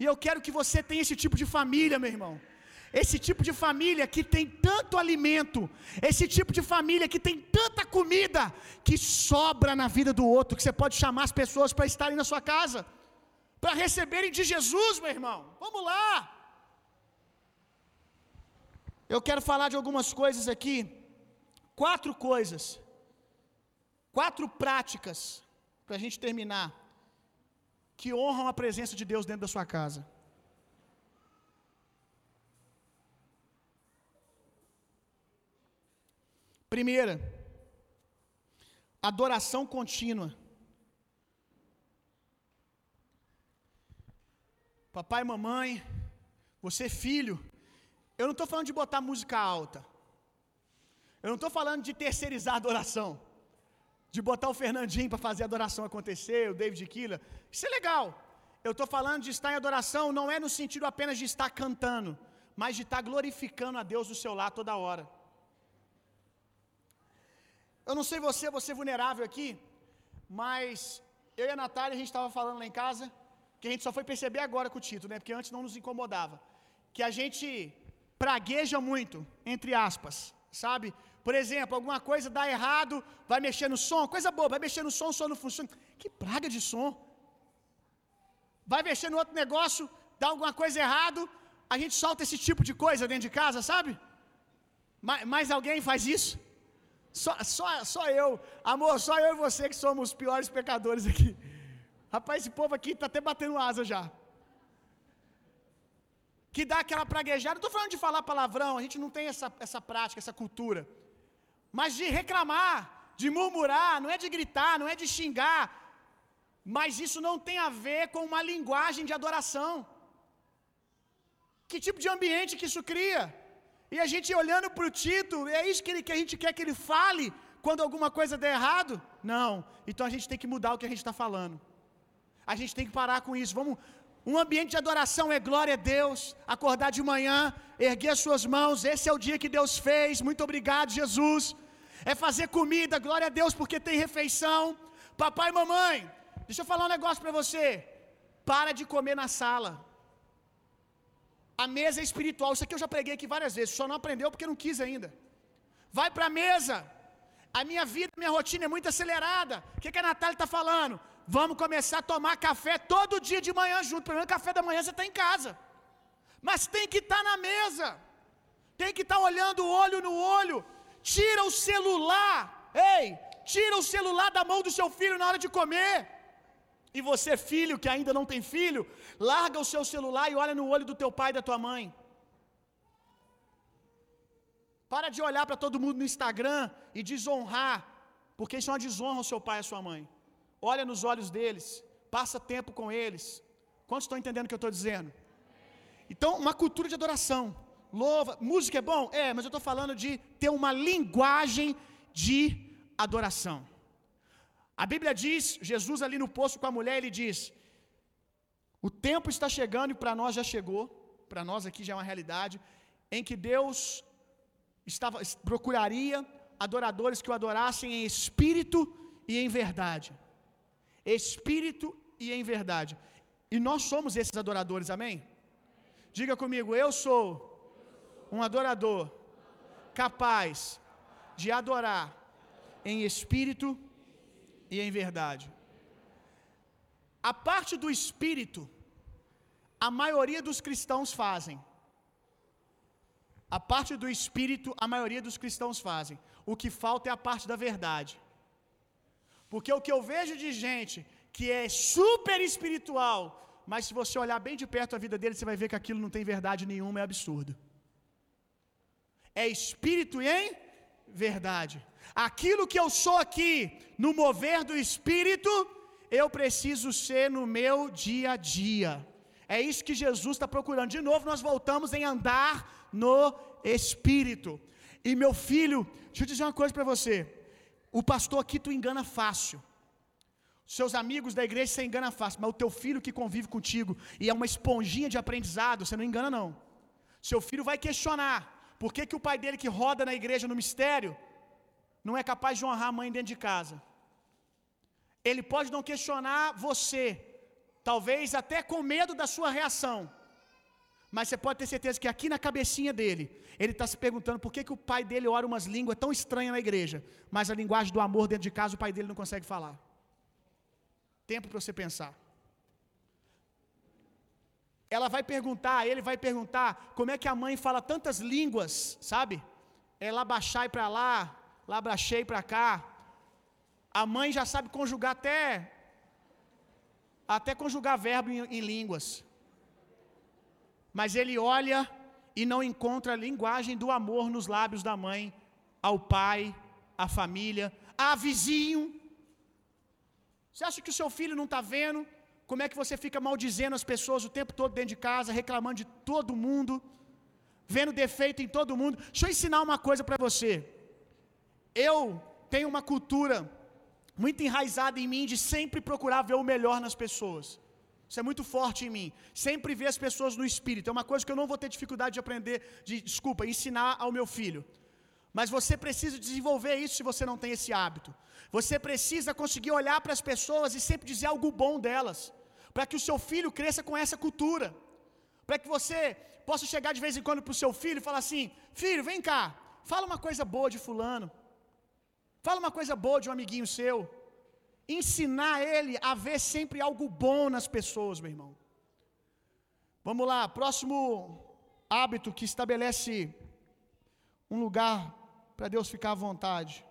E eu quero que você tenha esse tipo de família, meu irmão. Esse tipo de família que tem tanto alimento, esse tipo de família que tem tanta comida que sobra na vida do outro, que você pode chamar as pessoas para estarem na sua casa, para receberem de Jesus, meu irmão. Vamos lá. Eu quero falar de algumas coisas aqui, quatro coisas, quatro práticas, para a gente terminar, que honram a presença de Deus dentro da sua casa. Primeira, adoração contínua. Papai mamãe, você filho, eu não estou falando de botar música alta. Eu não estou falando de terceirizar a adoração. De botar o Fernandinho para fazer a adoração acontecer, o David Killa. Isso é legal. Eu estou falando de estar em adoração, não é no sentido apenas de estar cantando, mas de estar glorificando a Deus do seu lar toda hora. Eu não sei você, você é vulnerável aqui, mas eu e a Natália, a gente estava falando lá em casa, que a gente só foi perceber agora com o Tito, né? Porque antes não nos incomodava. Que a gente pragueja muito, entre aspas, sabe? Por exemplo, alguma coisa dá errado, vai mexer no som, coisa boa, vai mexer no som, o som não funciona. Que praga de som. Vai mexer no outro negócio, dá alguma coisa errado, a gente solta esse tipo de coisa dentro de casa, sabe? Mas, mais alguém faz isso? Só, só, só eu, amor, só eu e você que somos os piores pecadores aqui. Rapaz, esse povo aqui está até batendo asa já. Que dá aquela praguejada. Não estou falando de falar palavrão, a gente não tem essa, essa prática, essa cultura. Mas de reclamar, de murmurar, não é de gritar, não é de xingar. Mas isso não tem a ver com uma linguagem de adoração. Que tipo de ambiente que isso cria? E a gente olhando para o Tito, é isso que, ele, que a gente quer que ele fale quando alguma coisa der errado? Não. Então a gente tem que mudar o que a gente está falando. A gente tem que parar com isso. Vamos. Um ambiente de adoração é glória a Deus. Acordar de manhã, erguer as suas mãos. Esse é o dia que Deus fez. Muito obrigado, Jesus. É fazer comida, glória a Deus, porque tem refeição. Papai e mamãe, deixa eu falar um negócio para você. Para de comer na sala. A mesa é espiritual. Isso aqui eu já preguei aqui várias vezes. Só não aprendeu porque não quis ainda. Vai para a mesa. A minha vida, minha rotina é muito acelerada. O que, que a Natália está falando? Vamos começar a tomar café todo dia de manhã junto. Pelo menos café da manhã você está em casa. Mas tem que estar tá na mesa. Tem que estar tá olhando olho no olho. Tira o celular. Ei, tira o celular da mão do seu filho na hora de comer. E você, filho que ainda não tem filho, larga o seu celular e olha no olho do teu pai e da tua mãe. Para de olhar para todo mundo no Instagram e desonrar, porque isso é uma desonra ao seu pai e à sua mãe. Olha nos olhos deles, passa tempo com eles. Quantos estão entendendo o que eu estou dizendo? Então, uma cultura de adoração. Louva, música é bom? É, mas eu estou falando de ter uma linguagem de adoração. A Bíblia diz, Jesus ali no poço com a mulher, ele diz: O tempo está chegando e para nós já chegou, para nós aqui já é uma realidade, em que Deus estava procuraria adoradores que o adorassem em espírito e em verdade. Espírito e em verdade. E nós somos esses adoradores, amém? Diga comigo, eu sou um adorador capaz de adorar em espírito e em verdade. A parte do espírito, a maioria dos cristãos fazem. A parte do espírito, a maioria dos cristãos fazem. O que falta é a parte da verdade. Porque o que eu vejo de gente que é super espiritual, mas se você olhar bem de perto a vida dele, você vai ver que aquilo não tem verdade nenhuma, é absurdo. É espírito em verdade. Aquilo que eu sou aqui, no mover do espírito, eu preciso ser no meu dia a dia. É isso que Jesus está procurando. De novo, nós voltamos em andar no espírito. E meu filho, deixa eu dizer uma coisa para você. O pastor aqui tu engana fácil. Seus amigos da igreja você engana fácil, mas o teu filho que convive contigo e é uma esponjinha de aprendizado, você não engana não. Seu filho vai questionar por que, que o pai dele que roda na igreja no mistério não é capaz de honrar a mãe dentro de casa. Ele pode não questionar você, talvez até com medo da sua reação. Mas você pode ter certeza que aqui na cabecinha dele, ele está se perguntando por que, que o pai dele ora umas línguas tão estranhas na igreja, mas a linguagem do amor dentro de casa o pai dele não consegue falar. Tempo para você pensar. Ela vai perguntar, ele vai perguntar como é que a mãe fala tantas línguas, sabe? É lá baixar para lá, baixei para cá. A mãe já sabe conjugar até até conjugar verbo em, em línguas mas ele olha e não encontra a linguagem do amor nos lábios da mãe, ao pai, à família, a vizinho. Você acha que o seu filho não está vendo? Como é que você fica maldizendo as pessoas o tempo todo dentro de casa, reclamando de todo mundo, vendo defeito em todo mundo? Deixa eu ensinar uma coisa para você. Eu tenho uma cultura muito enraizada em mim de sempre procurar ver o melhor nas pessoas. Isso é muito forte em mim. Sempre ver as pessoas no espírito. É uma coisa que eu não vou ter dificuldade de aprender, de, desculpa, ensinar ao meu filho. Mas você precisa desenvolver isso se você não tem esse hábito. Você precisa conseguir olhar para as pessoas e sempre dizer algo bom delas, para que o seu filho cresça com essa cultura. Para que você possa chegar de vez em quando para o seu filho e falar assim: Filho, vem cá, fala uma coisa boa de Fulano. Fala uma coisa boa de um amiguinho seu ensinar ele a ver sempre algo bom nas pessoas, meu irmão. Vamos lá, próximo hábito que estabelece um lugar para Deus ficar à vontade.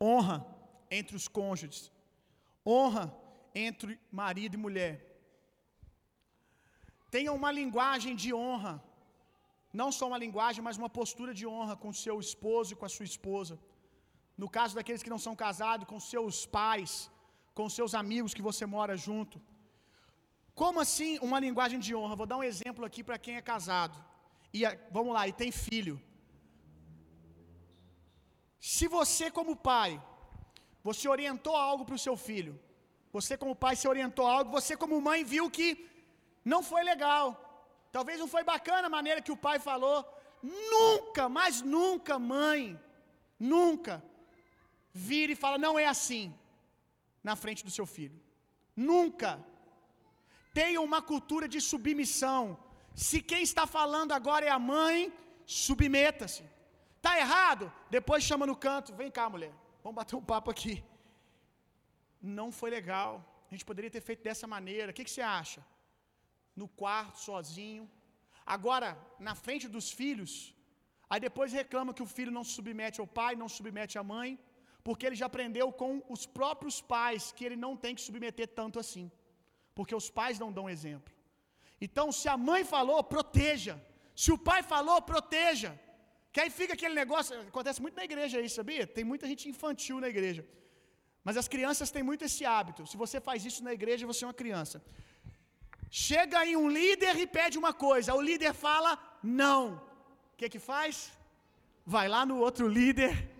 Honra entre os cônjuges. Honra entre marido e mulher. Tenha uma linguagem de honra. Não só uma linguagem, mas uma postura de honra com seu esposo e com a sua esposa. No caso daqueles que não são casados, com seus pais, com seus amigos que você mora junto. Como assim uma linguagem de honra? Vou dar um exemplo aqui para quem é casado. E vamos lá, e tem filho. Se você como pai, você orientou algo para o seu filho. Você como pai se orientou algo, você como mãe viu que não foi legal. Talvez não foi bacana a maneira que o pai falou. Nunca, mas nunca, mãe, nunca vire e fala, não é assim, na frente do seu filho. Nunca. Tenha uma cultura de submissão. Se quem está falando agora é a mãe, submeta-se. Tá errado? Depois chama no canto, vem cá, mulher. Vamos bater um papo aqui. Não foi legal. A gente poderia ter feito dessa maneira. O que, que você acha? no quarto sozinho. agora na frente dos filhos, aí depois reclama que o filho não se submete ao pai, não se submete à mãe, porque ele já aprendeu com os próprios pais que ele não tem que submeter tanto assim, porque os pais não dão exemplo. Então, se a mãe falou, proteja. Se o pai falou, proteja. Que aí fica aquele negócio, acontece muito na igreja aí, sabia? Tem muita gente infantil na igreja. Mas as crianças têm muito esse hábito. Se você faz isso na igreja, você é uma criança. Chega aí um líder e pede uma coisa. O líder fala não. O que que faz? Vai lá no outro líder.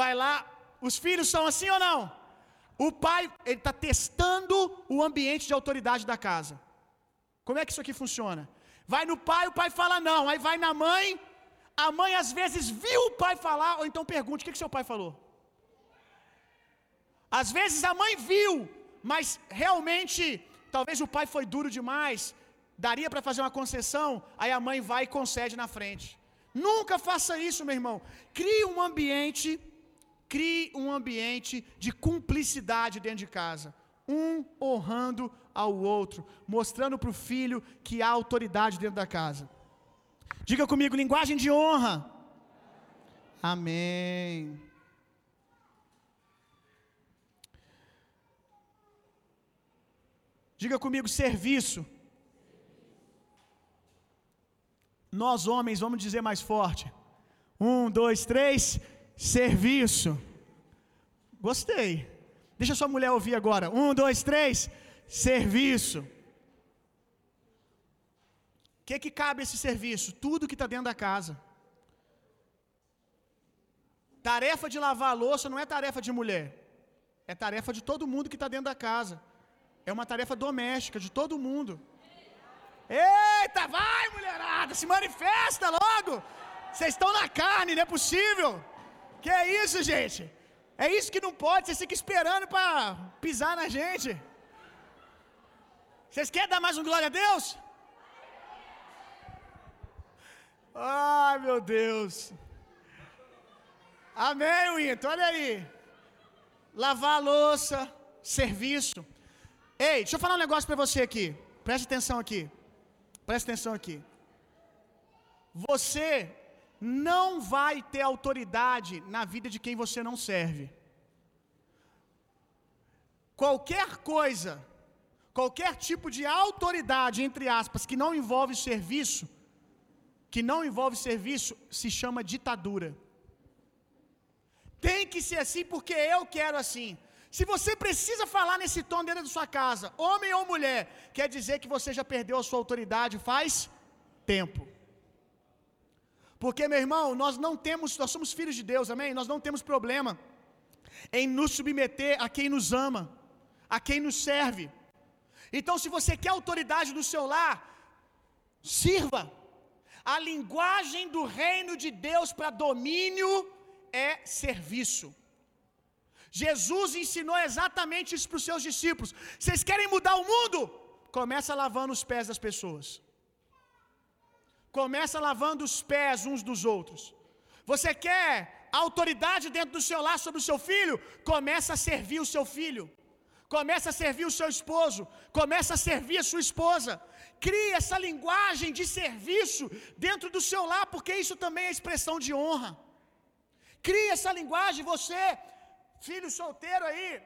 Vai lá. Os filhos são assim ou não? O pai ele está testando o ambiente de autoridade da casa. Como é que isso aqui funciona? Vai no pai, o pai fala não. Aí vai na mãe. A mãe às vezes viu o pai falar, ou então pergunta: o que, que seu pai falou? Às vezes a mãe viu, mas realmente, talvez o pai foi duro demais, daria para fazer uma concessão, aí a mãe vai e concede na frente. Nunca faça isso, meu irmão. Crie um ambiente, crie um ambiente de cumplicidade dentro de casa. Um honrando ao outro, mostrando para o filho que há autoridade dentro da casa. Diga comigo, linguagem de honra. Amém. Diga comigo, serviço. Nós homens, vamos dizer mais forte. Um, dois, três, serviço. Gostei. Deixa sua mulher ouvir agora. Um, dois, três, serviço. O que, que cabe esse serviço? Tudo que está dentro da casa. Tarefa de lavar a louça não é tarefa de mulher, é tarefa de todo mundo que está dentro da casa. É uma tarefa doméstica de todo mundo. Eita, vai, mulherada, se manifesta logo. Vocês estão na carne, não é possível. Que é isso, gente? É isso que não pode, vocês ficam esperando para pisar na gente. Vocês querem dar mais um glória a Deus? Ai, meu Deus. Amém, Winton, olha aí. Lavar a louça, serviço. Ei, deixa eu falar um negócio para você aqui. Preste atenção aqui. Preste atenção aqui. Você não vai ter autoridade na vida de quem você não serve. Qualquer coisa, qualquer tipo de autoridade, entre aspas, que não envolve serviço, que não envolve serviço, se chama ditadura. Tem que ser assim porque eu quero assim. Se você precisa falar nesse tom dentro da sua casa, homem ou mulher, quer dizer que você já perdeu a sua autoridade faz tempo. Porque, meu irmão, nós não temos, nós somos filhos de Deus, amém? Nós não temos problema em nos submeter a quem nos ama, a quem nos serve. Então, se você quer autoridade no seu lar, sirva. A linguagem do reino de Deus para domínio é serviço. Jesus ensinou exatamente isso para os seus discípulos. Vocês querem mudar o mundo? Começa lavando os pés das pessoas. Começa lavando os pés uns dos outros. Você quer autoridade dentro do seu lar sobre o seu filho? Começa a servir o seu filho. Começa a servir o seu esposo. Começa a servir a sua esposa. Crie essa linguagem de serviço dentro do seu lar, porque isso também é expressão de honra. Crie essa linguagem, você Filho solteiro aí.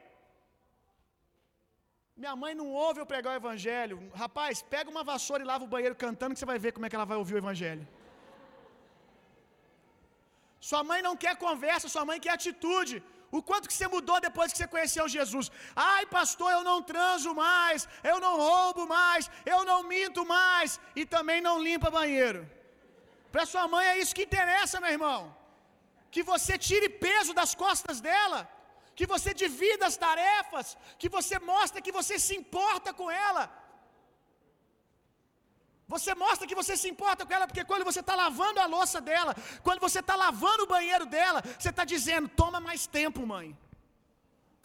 Minha mãe não ouve eu pregar o evangelho. Rapaz, pega uma vassoura e lava o banheiro cantando que você vai ver como é que ela vai ouvir o evangelho. Sua mãe não quer conversa, sua mãe quer atitude. O quanto que você mudou depois que você conheceu Jesus? Ai, pastor, eu não transo mais, eu não roubo mais, eu não minto mais e também não limpa banheiro. Para sua mãe é isso que interessa, meu irmão. Que você tire peso das costas dela que você divida as tarefas, que você mostra que você se importa com ela. Você mostra que você se importa com ela, porque quando você está lavando a louça dela, quando você está lavando o banheiro dela, você está dizendo: toma mais tempo, mãe.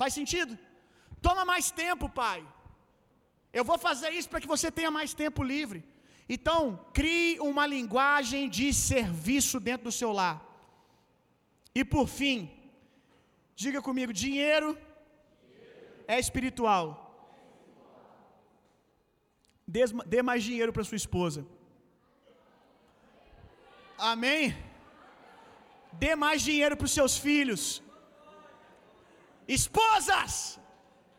Faz sentido? Toma mais tempo, pai. Eu vou fazer isso para que você tenha mais tempo livre. Então, crie uma linguagem de serviço dentro do seu lar. E por fim, Diga comigo: dinheiro é espiritual. Dê mais dinheiro para sua esposa. Amém? Dê mais dinheiro para os seus filhos. Esposas,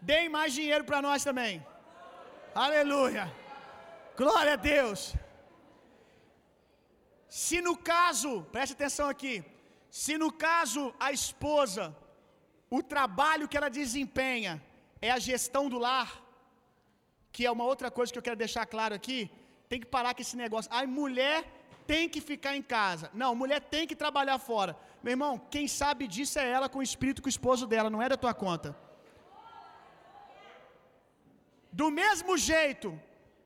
deem mais dinheiro para nós também. Aleluia. Glória a Deus. Se no caso, preste atenção aqui. Se no caso a esposa, o trabalho que ela desempenha é a gestão do lar, que é uma outra coisa que eu quero deixar claro aqui, tem que parar com esse negócio. A mulher tem que ficar em casa. Não, mulher tem que trabalhar fora. Meu irmão, quem sabe disso é ela com o espírito com o esposo dela, não é da tua conta. Do mesmo jeito,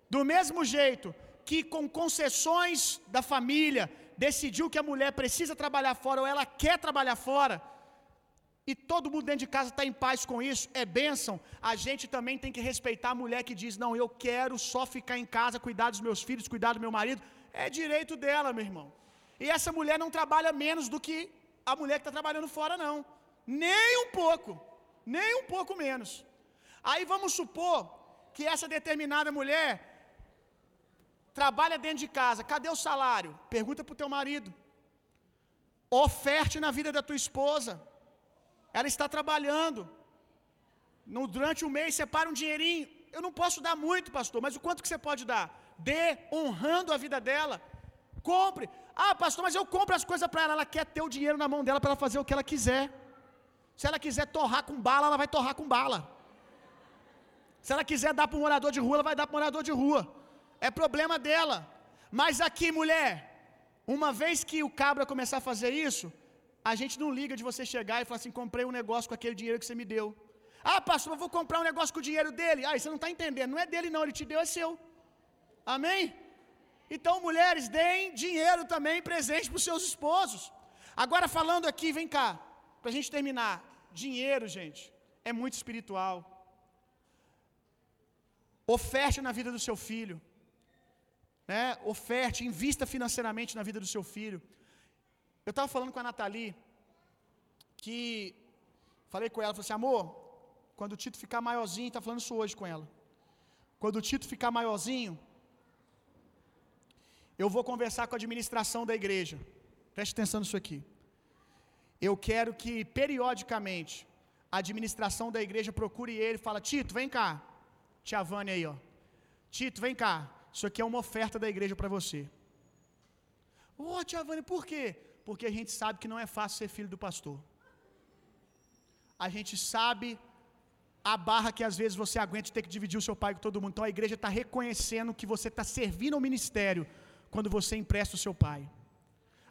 do mesmo jeito que com concessões da família decidiu que a mulher precisa trabalhar fora ou ela quer trabalhar fora, e todo mundo dentro de casa está em paz com isso, é bênção. A gente também tem que respeitar a mulher que diz: Não, eu quero só ficar em casa, cuidar dos meus filhos, cuidar do meu marido. É direito dela, meu irmão. E essa mulher não trabalha menos do que a mulher que está trabalhando fora, não. Nem um pouco. Nem um pouco menos. Aí vamos supor que essa determinada mulher trabalha dentro de casa. Cadê o salário? Pergunta para o teu marido. Oferte na vida da tua esposa. Ela está trabalhando. No, durante o mês, separa um dinheirinho. Eu não posso dar muito, pastor, mas o quanto que você pode dar? Dê, honrando a vida dela. Compre. Ah, pastor, mas eu compro as coisas para ela. Ela quer ter o dinheiro na mão dela para ela fazer o que ela quiser. Se ela quiser torrar com bala, ela vai torrar com bala. Se ela quiser dar para um morador de rua, ela vai dar para um morador de rua. É problema dela. Mas aqui, mulher, uma vez que o cabra começar a fazer isso, a gente não liga de você chegar e falar assim: comprei um negócio com aquele dinheiro que você me deu. Ah, pastor, eu vou comprar um negócio com o dinheiro dele. Ah, você não está entendendo. Não é dele, não. Ele te deu, é seu. Amém? Então, mulheres, deem dinheiro também, presente para os seus esposos. Agora, falando aqui, vem cá, para a gente terminar. Dinheiro, gente, é muito espiritual. Oferte na vida do seu filho. Né? Oferte, invista financeiramente na vida do seu filho. Eu estava falando com a Nathalie, que falei com ela, falei assim, amor, quando o Tito ficar maiorzinho, está falando isso hoje com ela. Quando o Tito ficar maiorzinho, eu vou conversar com a administração da igreja. Preste atenção nisso aqui. Eu quero que periodicamente a administração da igreja procure ele e fala: "Tito, vem cá. Tia Vânia aí, ó. Tito, vem cá. Isso aqui é uma oferta da igreja para você." Ô, oh, tia Vânia, por quê? Porque a gente sabe que não é fácil ser filho do pastor. A gente sabe a barra que às vezes você aguenta de ter que dividir o seu pai com todo mundo. Então a igreja está reconhecendo que você está servindo ao ministério quando você empresta o seu pai.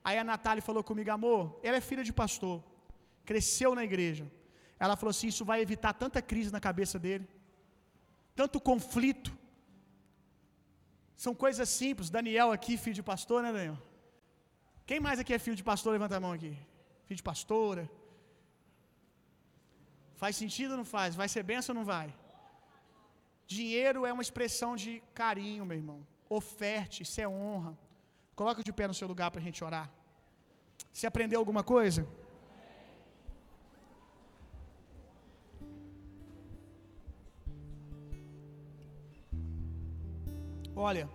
Aí a Natália falou comigo, amor, ela é filha de pastor, cresceu na igreja. Ela falou assim: isso vai evitar tanta crise na cabeça dele, tanto conflito. São coisas simples. Daniel aqui, filho de pastor, né, Daniel? Quem mais aqui é filho de pastor? Levanta a mão aqui. Filho de pastora. Faz sentido ou não faz? Vai ser benção ou não vai? Dinheiro é uma expressão de carinho, meu irmão. Oferte, isso é honra. Coloca de pé no seu lugar para a gente orar. Você aprendeu alguma coisa? Olha,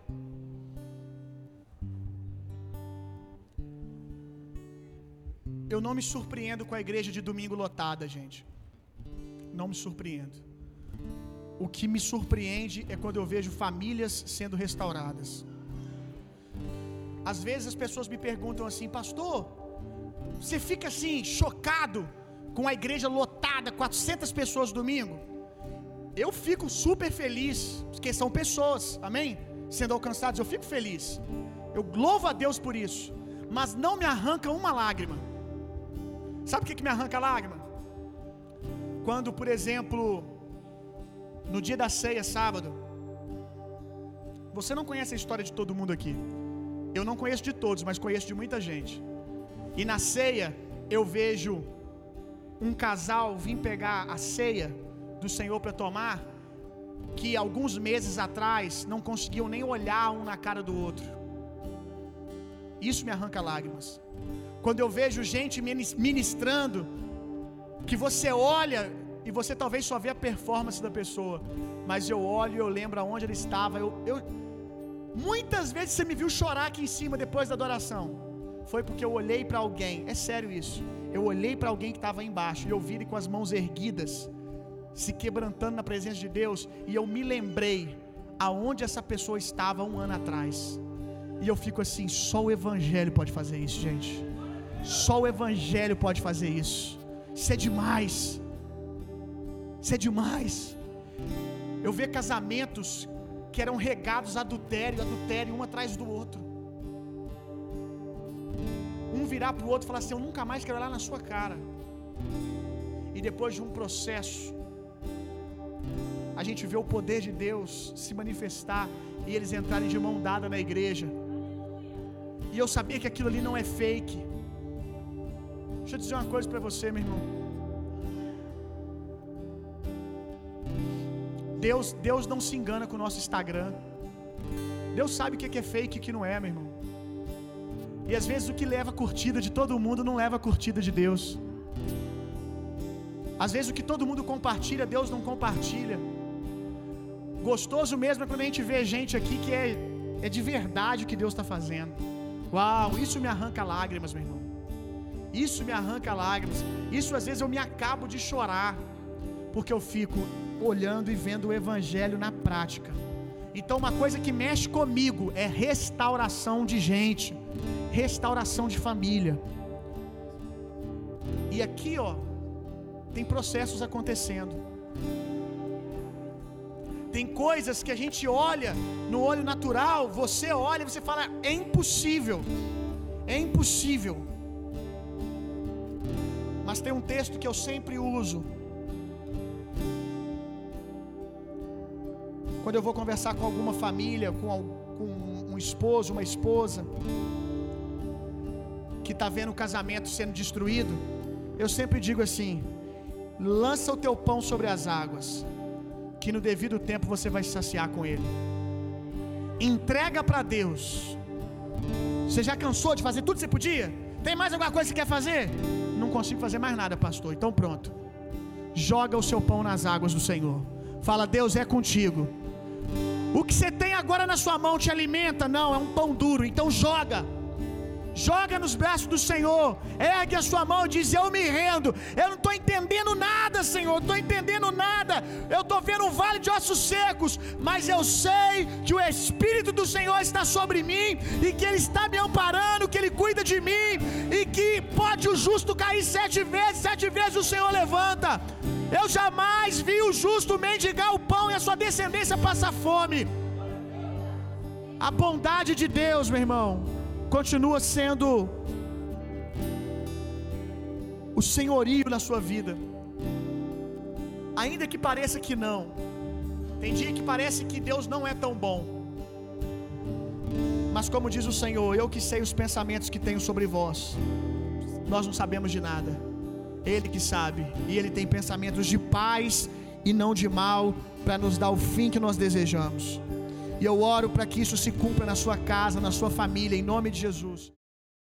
eu não me surpreendo com a igreja de domingo lotada, gente. Não me surpreendo. O que me surpreende é quando eu vejo famílias sendo restauradas. Às vezes as pessoas me perguntam assim, pastor, você fica assim chocado com a igreja lotada, 400 pessoas domingo? Eu fico super feliz, porque são pessoas, amém? Sendo alcançados, eu fico feliz. Eu louvo a Deus por isso, mas não me arranca uma lágrima. Sabe o que, que me arranca lágrima? Quando, por exemplo, no dia da ceia, sábado, você não conhece a história de todo mundo aqui. Eu não conheço de todos, mas conheço de muita gente. E na ceia, eu vejo um casal vir pegar a ceia do Senhor para tomar, que alguns meses atrás não conseguiam nem olhar um na cara do outro. Isso me arranca lágrimas. Quando eu vejo gente ministrando, que você olha e você talvez só vê a performance da pessoa, mas eu olho e eu lembro aonde ele estava. Eu, eu, muitas vezes você me viu chorar aqui em cima depois da adoração. foi porque eu olhei para alguém, é sério isso. Eu olhei para alguém que estava embaixo e eu vi ele com as mãos erguidas, se quebrantando na presença de Deus, e eu me lembrei aonde essa pessoa estava um ano atrás. E eu fico assim, só o evangelho pode fazer isso, gente. Só o evangelho pode fazer isso. Isso é demais. Isso é demais. Eu vejo casamentos que eram regados adultério, adultério, um atrás do outro. Um virar para o outro e falar assim: Eu nunca mais quero olhar na sua cara. E depois de um processo, a gente vê o poder de Deus se manifestar e eles entrarem de mão dada na igreja. E eu sabia que aquilo ali não é fake. Deixa eu dizer uma coisa para você, meu irmão. Deus, Deus não se engana com o nosso Instagram. Deus sabe o que é fake e o que não é, meu irmão. E às vezes o que leva a curtida de todo mundo não leva a curtida de Deus. Às vezes o que todo mundo compartilha, Deus não compartilha. Gostoso mesmo é quando a gente vê gente aqui que é, é de verdade o que Deus está fazendo. Uau, isso me arranca lágrimas, meu irmão. Isso me arranca lágrimas. Isso às vezes eu me acabo de chorar, porque eu fico olhando e vendo o evangelho na prática. Então, uma coisa que mexe comigo é restauração de gente, restauração de família. E aqui, ó, tem processos acontecendo. Tem coisas que a gente olha no olho natural, você olha e você fala: é impossível, é impossível. Mas tem um texto que eu sempre uso. Quando eu vou conversar com alguma família, com, um esposo, uma esposa, que está vendo o casamento sendo destruído, eu sempre digo assim: lança o teu pão sobre as águas, que no devido tempo você vai se saciar com ele. Entrega para Deus. Você já cansou de fazer tudo que você podia? Tem mais alguma coisa que você quer fazer? Consigo fazer mais nada, pastor. Então pronto. Joga o seu pão nas águas do Senhor. Fala, Deus é contigo. O que você tem agora na sua mão te alimenta? Não, é um pão duro. Então joga. Joga nos braços do Senhor. Ergue a sua mão e diz: Eu me rendo. Eu não estou entendendo nada, Senhor. Estou entendendo nada. Eu estou vendo um vale de ossos secos. Mas eu sei que o Espírito do Senhor está sobre mim. E que Ele está me amparando. Que Ele cuida de mim. E que pode o justo cair sete vezes. Sete vezes o Senhor levanta. Eu jamais vi o justo mendigar o pão e a sua descendência passar fome. A bondade de Deus, meu irmão continua sendo o senhorio na sua vida. Ainda que pareça que não. Tem dia que parece que Deus não é tão bom. Mas como diz o Senhor, eu que sei os pensamentos que tenho sobre vós. Nós não sabemos de nada. Ele que sabe, e ele tem pensamentos de paz e não de mal, para nos dar o fim que nós desejamos. E eu oro para que isso se cumpra na sua casa, na sua família, em nome de Jesus.